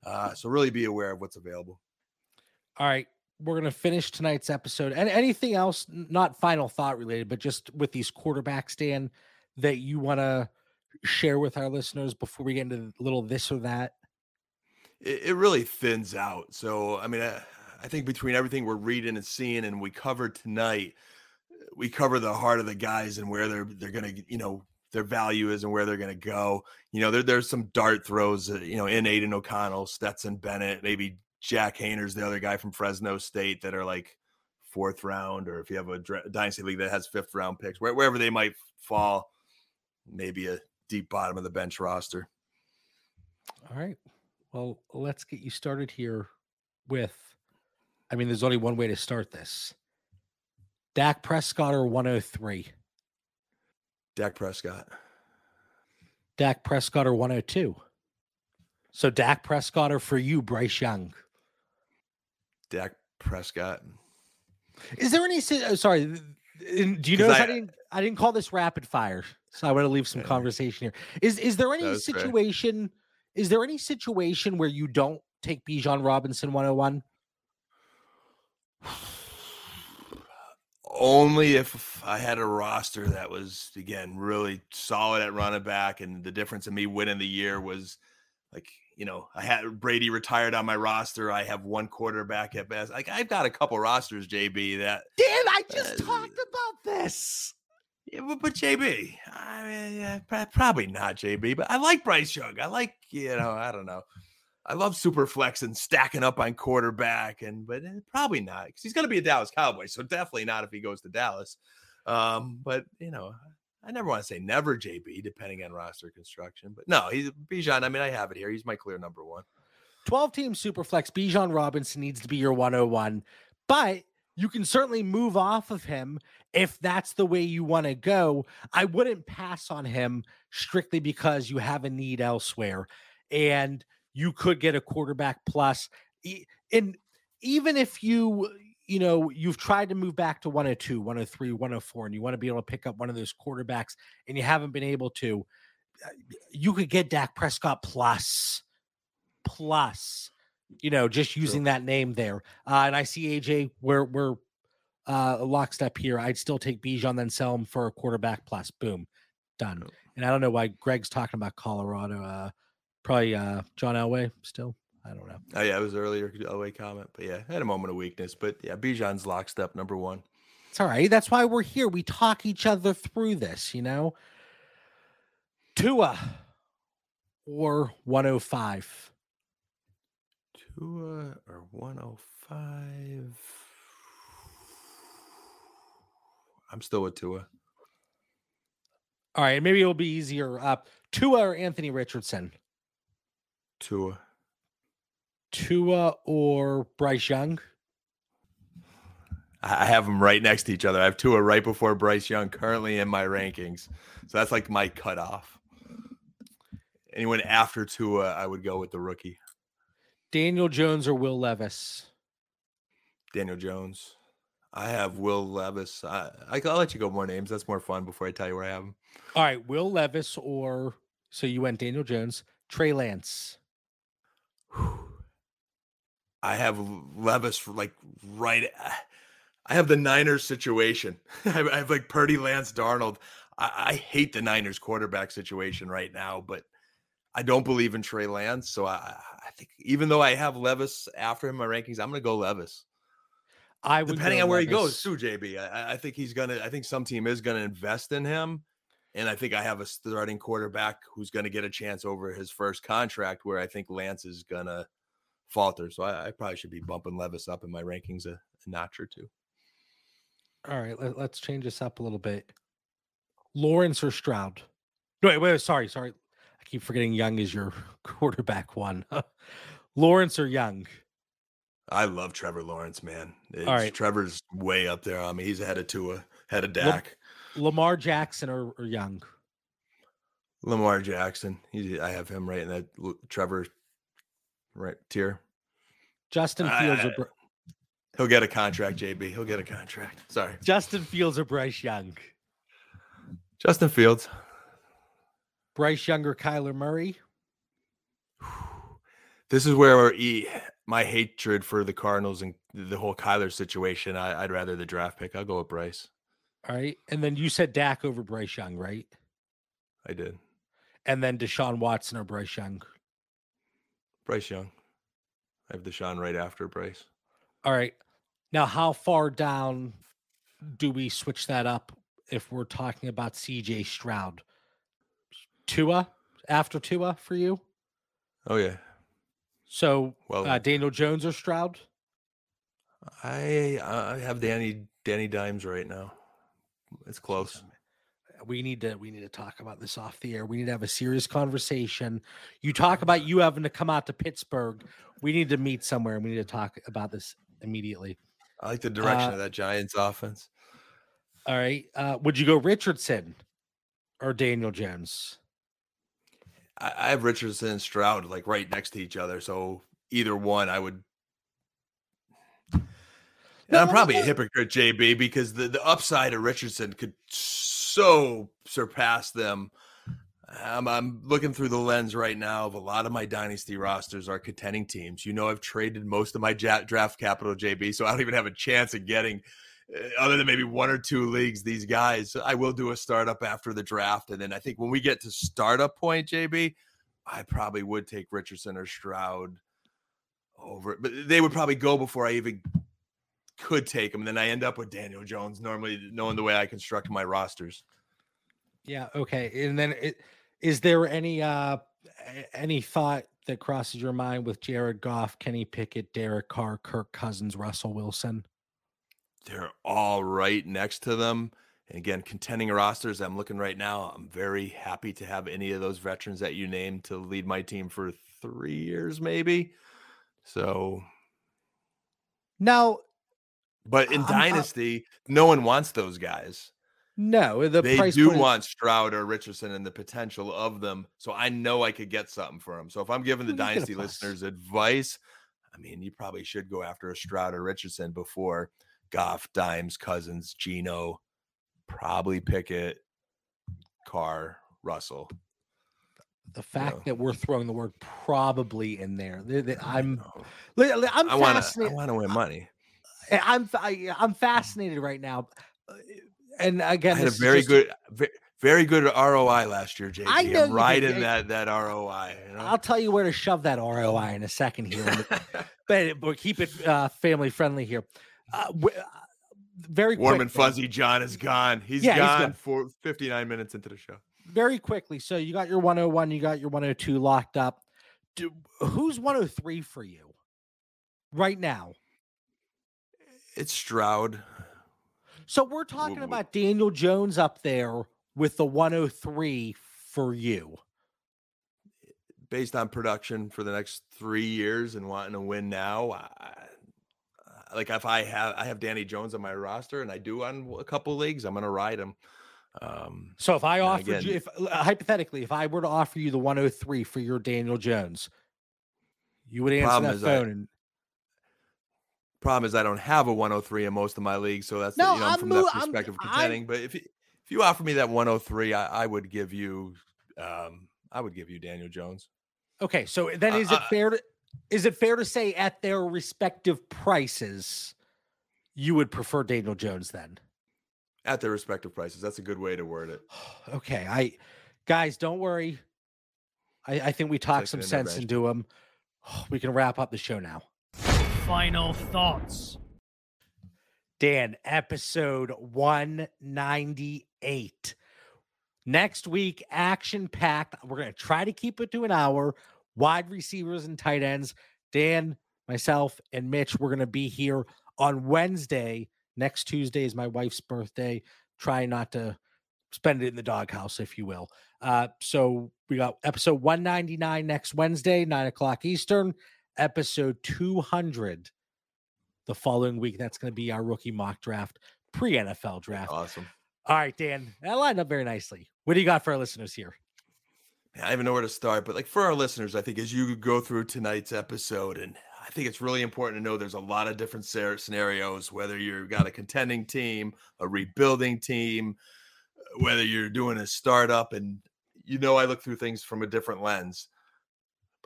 Uh, so really be aware of what's available. All right we're going to finish tonight's episode. And anything else, not final thought related, but just with these quarterbacks, Dan, that you want to share with our listeners before we get into a little this or that? It, it really thins out. So, I mean, I, I think between everything we're reading and seeing and we covered tonight, we cover the heart of the guys and where they're they're to, you know, their value is and where they're to go. You know, there, there's some dart throws, uh, you know, in Aidan O'Connell, Stetson Bennett, maybe Jack Haener's the other guy from Fresno State that are like fourth round, or if you have a dynasty league that has fifth round picks, wherever they might fall, maybe a deep bottom of the bench roster. All right. Well, let's get you started here with. I mean, there's only one way to start this. Dak Prescott or 103? Dak Prescott. Dak Prescott or 102? So Dak Prescott or for you, Bryce Young? Dak Prescott. Is there any? Uh, sorry, do you know I, I, didn't? I didn't call this rapid fire, so I want to leave some conversation here. Is is there any situation? Fair. Is there any situation where you don't take Bijan Robinson 101? Only if I had a roster that was again really solid at running back, and the difference in me winning the year was like you know, I had Brady retired on my roster. I have one quarterback at best. Like I've got a couple rosters, JB. That damn, I just uh, talked about this. Yeah, but, but JB, I mean, yeah, probably not JB, but I like Bryce Young. I like, you know, I don't know. I love super flex and stacking up on quarterback, and but eh, probably not because he's going to be a Dallas Cowboy, so definitely not if he goes to Dallas. Um, but you know, I never want to say never, JB, depending on roster construction. But no, he's Bijan. I mean, I have it here. He's my clear number one. 12 team superflex. Bijan Robinson needs to be your 101, but you can certainly move off of him if that's the way you want to go. I wouldn't pass on him strictly because you have a need elsewhere and you could get a quarterback plus. And even if you you know, you've tried to move back to 102, 103, 104, and you want to be able to pick up one of those quarterbacks and you haven't been able to, uh, you could get Dak Prescott plus, plus, you know, just using that name there. Uh, and I see AJ, we're, we're uh, lockstep here. I'd still take Bijan, then sell him for a quarterback plus. Boom, done. And I don't know why Greg's talking about Colorado. Uh, probably uh, John Elway still. I don't know. Oh yeah, it was earlier Elway comment, but yeah, had a moment of weakness. But yeah, Bijan's locked up number one. It's all right. That's why we're here. We talk each other through this, you know. Tua or 105. Tua or 105. I'm still with Tua. All right, maybe it'll be easier. Uh, Tua or Anthony Richardson? Tua. Tua or Bryce Young? I have them right next to each other. I have Tua right before Bryce Young currently in my rankings. So that's like my cutoff. anyone after Tua, I would go with the rookie. Daniel Jones or Will Levis? Daniel Jones. I have Will Levis. I, I'll let you go more names. That's more fun before I tell you where I have them. All right, Will Levis or so you went Daniel Jones, Trey Lance. I have Levis like right. I have the Niners situation. I have like Purdy, Lance, Darnold. I, I, hate the Niners quarterback situation right now, but I don't believe in Trey Lance. So I, I think even though I have Levis after him in my rankings, I'm going to go Levis. I would depending on where Levis. he goes, Sue JB. I, I think he's gonna. I think some team is gonna invest in him, and I think I have a starting quarterback who's gonna get a chance over his first contract. Where I think Lance is gonna falter. So I, I probably should be bumping Levis up in my rankings a, a notch or two. All right, let, us change this up a little bit. Lawrence or Stroud? No, wait, wait, sorry, sorry. I keep forgetting Young is your quarterback one. Lawrence or Young? I love Trevor Lawrence, man. It's, All right. Trevor's way up there. I mean, he's ahead of Tua, ahead of Dak. Lamar Jackson or, or Young? Lamar Jackson. He, I have him right in that Trevor right tier. Justin Fields uh, or He'll get a contract, JB. He'll get a contract. Sorry. Justin Fields or Bryce Young? Justin Fields. Bryce Young or Kyler Murray? This is where my hatred for the Cardinals and the whole Kyler situation. I, would rather the draft pick. I'll go with Bryce. All right. And then you said Dak over Bryce Young, right? I did. And then Deshaun Watson or Bryce Young? Bryce Young. I have Deshaun right after Bryce. All right. Now, how far down do we switch that up if we're talking about CJ Stroud? Tua after Tua for you? Oh yeah. So well, uh, Daniel Jones or Stroud? I I have Danny Danny Dimes right now. It's close. We need to we need to talk about this off the air. We need to have a serious conversation. You talk about you having to come out to Pittsburgh. We need to meet somewhere and we need to talk about this immediately. I like the direction uh, of that Giants offense. All right. Uh, would you go Richardson or Daniel Jones? I, I have Richardson and Stroud like right next to each other. So either one, I would. And I'm probably a hypocrite, JB, because the, the upside of Richardson could so surpass them um, I'm looking through the lens right now of a lot of my dynasty rosters are contending teams. You know, I've traded most of my draft capital, JB, so I don't even have a chance of getting, uh, other than maybe one or two leagues, these guys. I will do a startup after the draft. And then I think when we get to startup point, JB, I probably would take Richardson or Stroud over it, but they would probably go before I even could take them. And then I end up with Daniel Jones, normally knowing the way I construct my rosters. Yeah. Okay. And then it, is there any uh any thought that crosses your mind with Jared Goff, Kenny Pickett, Derek Carr, Kirk Cousins, Russell Wilson? They're all right next to them. And again, contending rosters, I'm looking right now. I'm very happy to have any of those veterans that you named to lead my team for three years, maybe. So now, but in uh Dynasty, no one wants those guys. No, the they do want Stroud or Richardson and the potential of them. So I know I could get something for them. So if I'm giving the dynasty listeners advice, I mean, you probably should go after a Stroud or Richardson before Goff, Dimes, Cousins, Gino, probably Pickett, Carr, Russell. The fact you know. that we're throwing the word probably in there, I'm, I'm I want to, I want to win money. I'm, I, am i am fascinated right now and again, I had a very good, very good ROI last year, JB. I know I'm right in that that ROI. You know? I'll tell you where to shove that ROI in a second here, but, but keep it uh, family friendly here. Uh, uh, very warm quick, and fuzzy. John is gone. He's yeah, gone, he's gone for 59 minutes into the show. Very quickly. So you got your 101, you got your 102 locked up. Do, who's 103 for you right now? It's Stroud. So we're talking about Daniel Jones up there with the 103 for you. Based on production for the next three years and wanting to win now, I, like if I have I have Danny Jones on my roster and I do on a couple leagues, I'm going to ride him. Um, so if I offered again, you, if hypothetically, if I were to offer you the 103 for your Daniel Jones, you would answer that phone. I, and problem is I don't have a 103 in most of my leagues, so that's no, the, you know, I'm from that perspective I'm, contending. I'm, but if if you offer me that 103, I, I would give you, um, I would give you Daniel Jones. Okay, so then is uh, it fair to is it fair to say at their respective prices, you would prefer Daniel Jones then? At their respective prices. That's a good way to word it. okay. I guys, don't worry. I, I think we talked some sense into him. We can wrap up the show now. Final thoughts. Dan, episode 198. Next week, action packed. We're going to try to keep it to an hour wide receivers and tight ends. Dan, myself, and Mitch, we're going to be here on Wednesday. Next Tuesday is my wife's birthday. Try not to spend it in the doghouse, if you will. Uh, so we got episode 199 next Wednesday, nine o'clock Eastern. Episode 200 the following week. That's going to be our rookie mock draft, pre NFL draft. Awesome. All right, Dan, that lined up very nicely. What do you got for our listeners here? I don't even know where to start, but like for our listeners, I think as you go through tonight's episode, and I think it's really important to know there's a lot of different scenarios, whether you've got a contending team, a rebuilding team, whether you're doing a startup, and you know, I look through things from a different lens.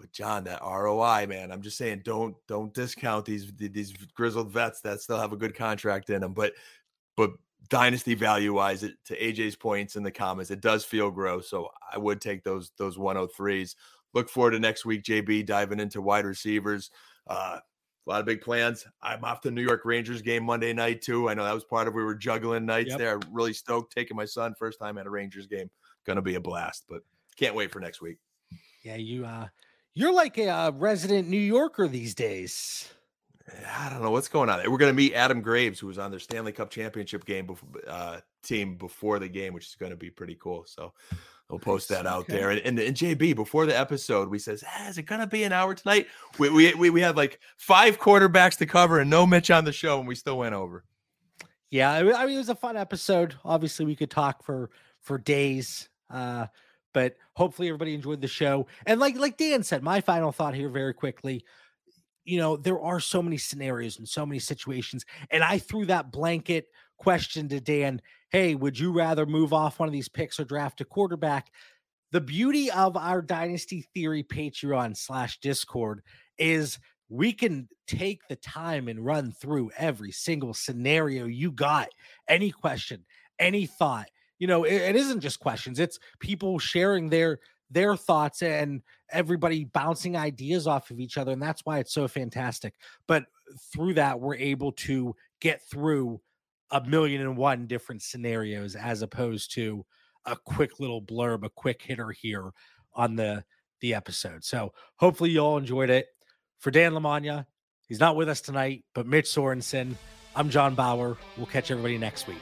But John, that ROI, man, I'm just saying, don't don't discount these these grizzled vets that still have a good contract in them. But but dynasty value wise, it, to AJ's points in the comments, it does feel gross. So I would take those those 103s. Look forward to next week, JB diving into wide receivers. Uh, a lot of big plans. I'm off the New York Rangers game Monday night too. I know that was part of we were juggling nights yep. there. Really stoked taking my son first time at a Rangers game. Going to be a blast, but can't wait for next week. Yeah, you uh you're like a uh, resident New Yorker these days. I don't know what's going on. We're going to meet Adam Graves, who was on their Stanley Cup championship game before, uh, team before the game, which is going to be pretty cool. So we'll post that out okay. there. And, and, and, JB, before the episode, we says, hey, "Is it going to be an hour tonight?" We, we we we had like five quarterbacks to cover and no Mitch on the show, and we still went over. Yeah, I mean, it was a fun episode. Obviously, we could talk for for days. Uh, but hopefully everybody enjoyed the show. And like like Dan said, my final thought here very quickly you know, there are so many scenarios and so many situations. And I threw that blanket question to Dan Hey, would you rather move off one of these picks or draft a quarterback? The beauty of our Dynasty Theory Patreon slash Discord is we can take the time and run through every single scenario you got, any question, any thought. You know, it, it isn't just questions, it's people sharing their their thoughts and everybody bouncing ideas off of each other. And that's why it's so fantastic. But through that, we're able to get through a million and one different scenarios as opposed to a quick little blurb, a quick hitter here on the the episode. So hopefully you all enjoyed it. For Dan Lamagna, he's not with us tonight, but Mitch Sorensen, I'm John Bauer. We'll catch everybody next week.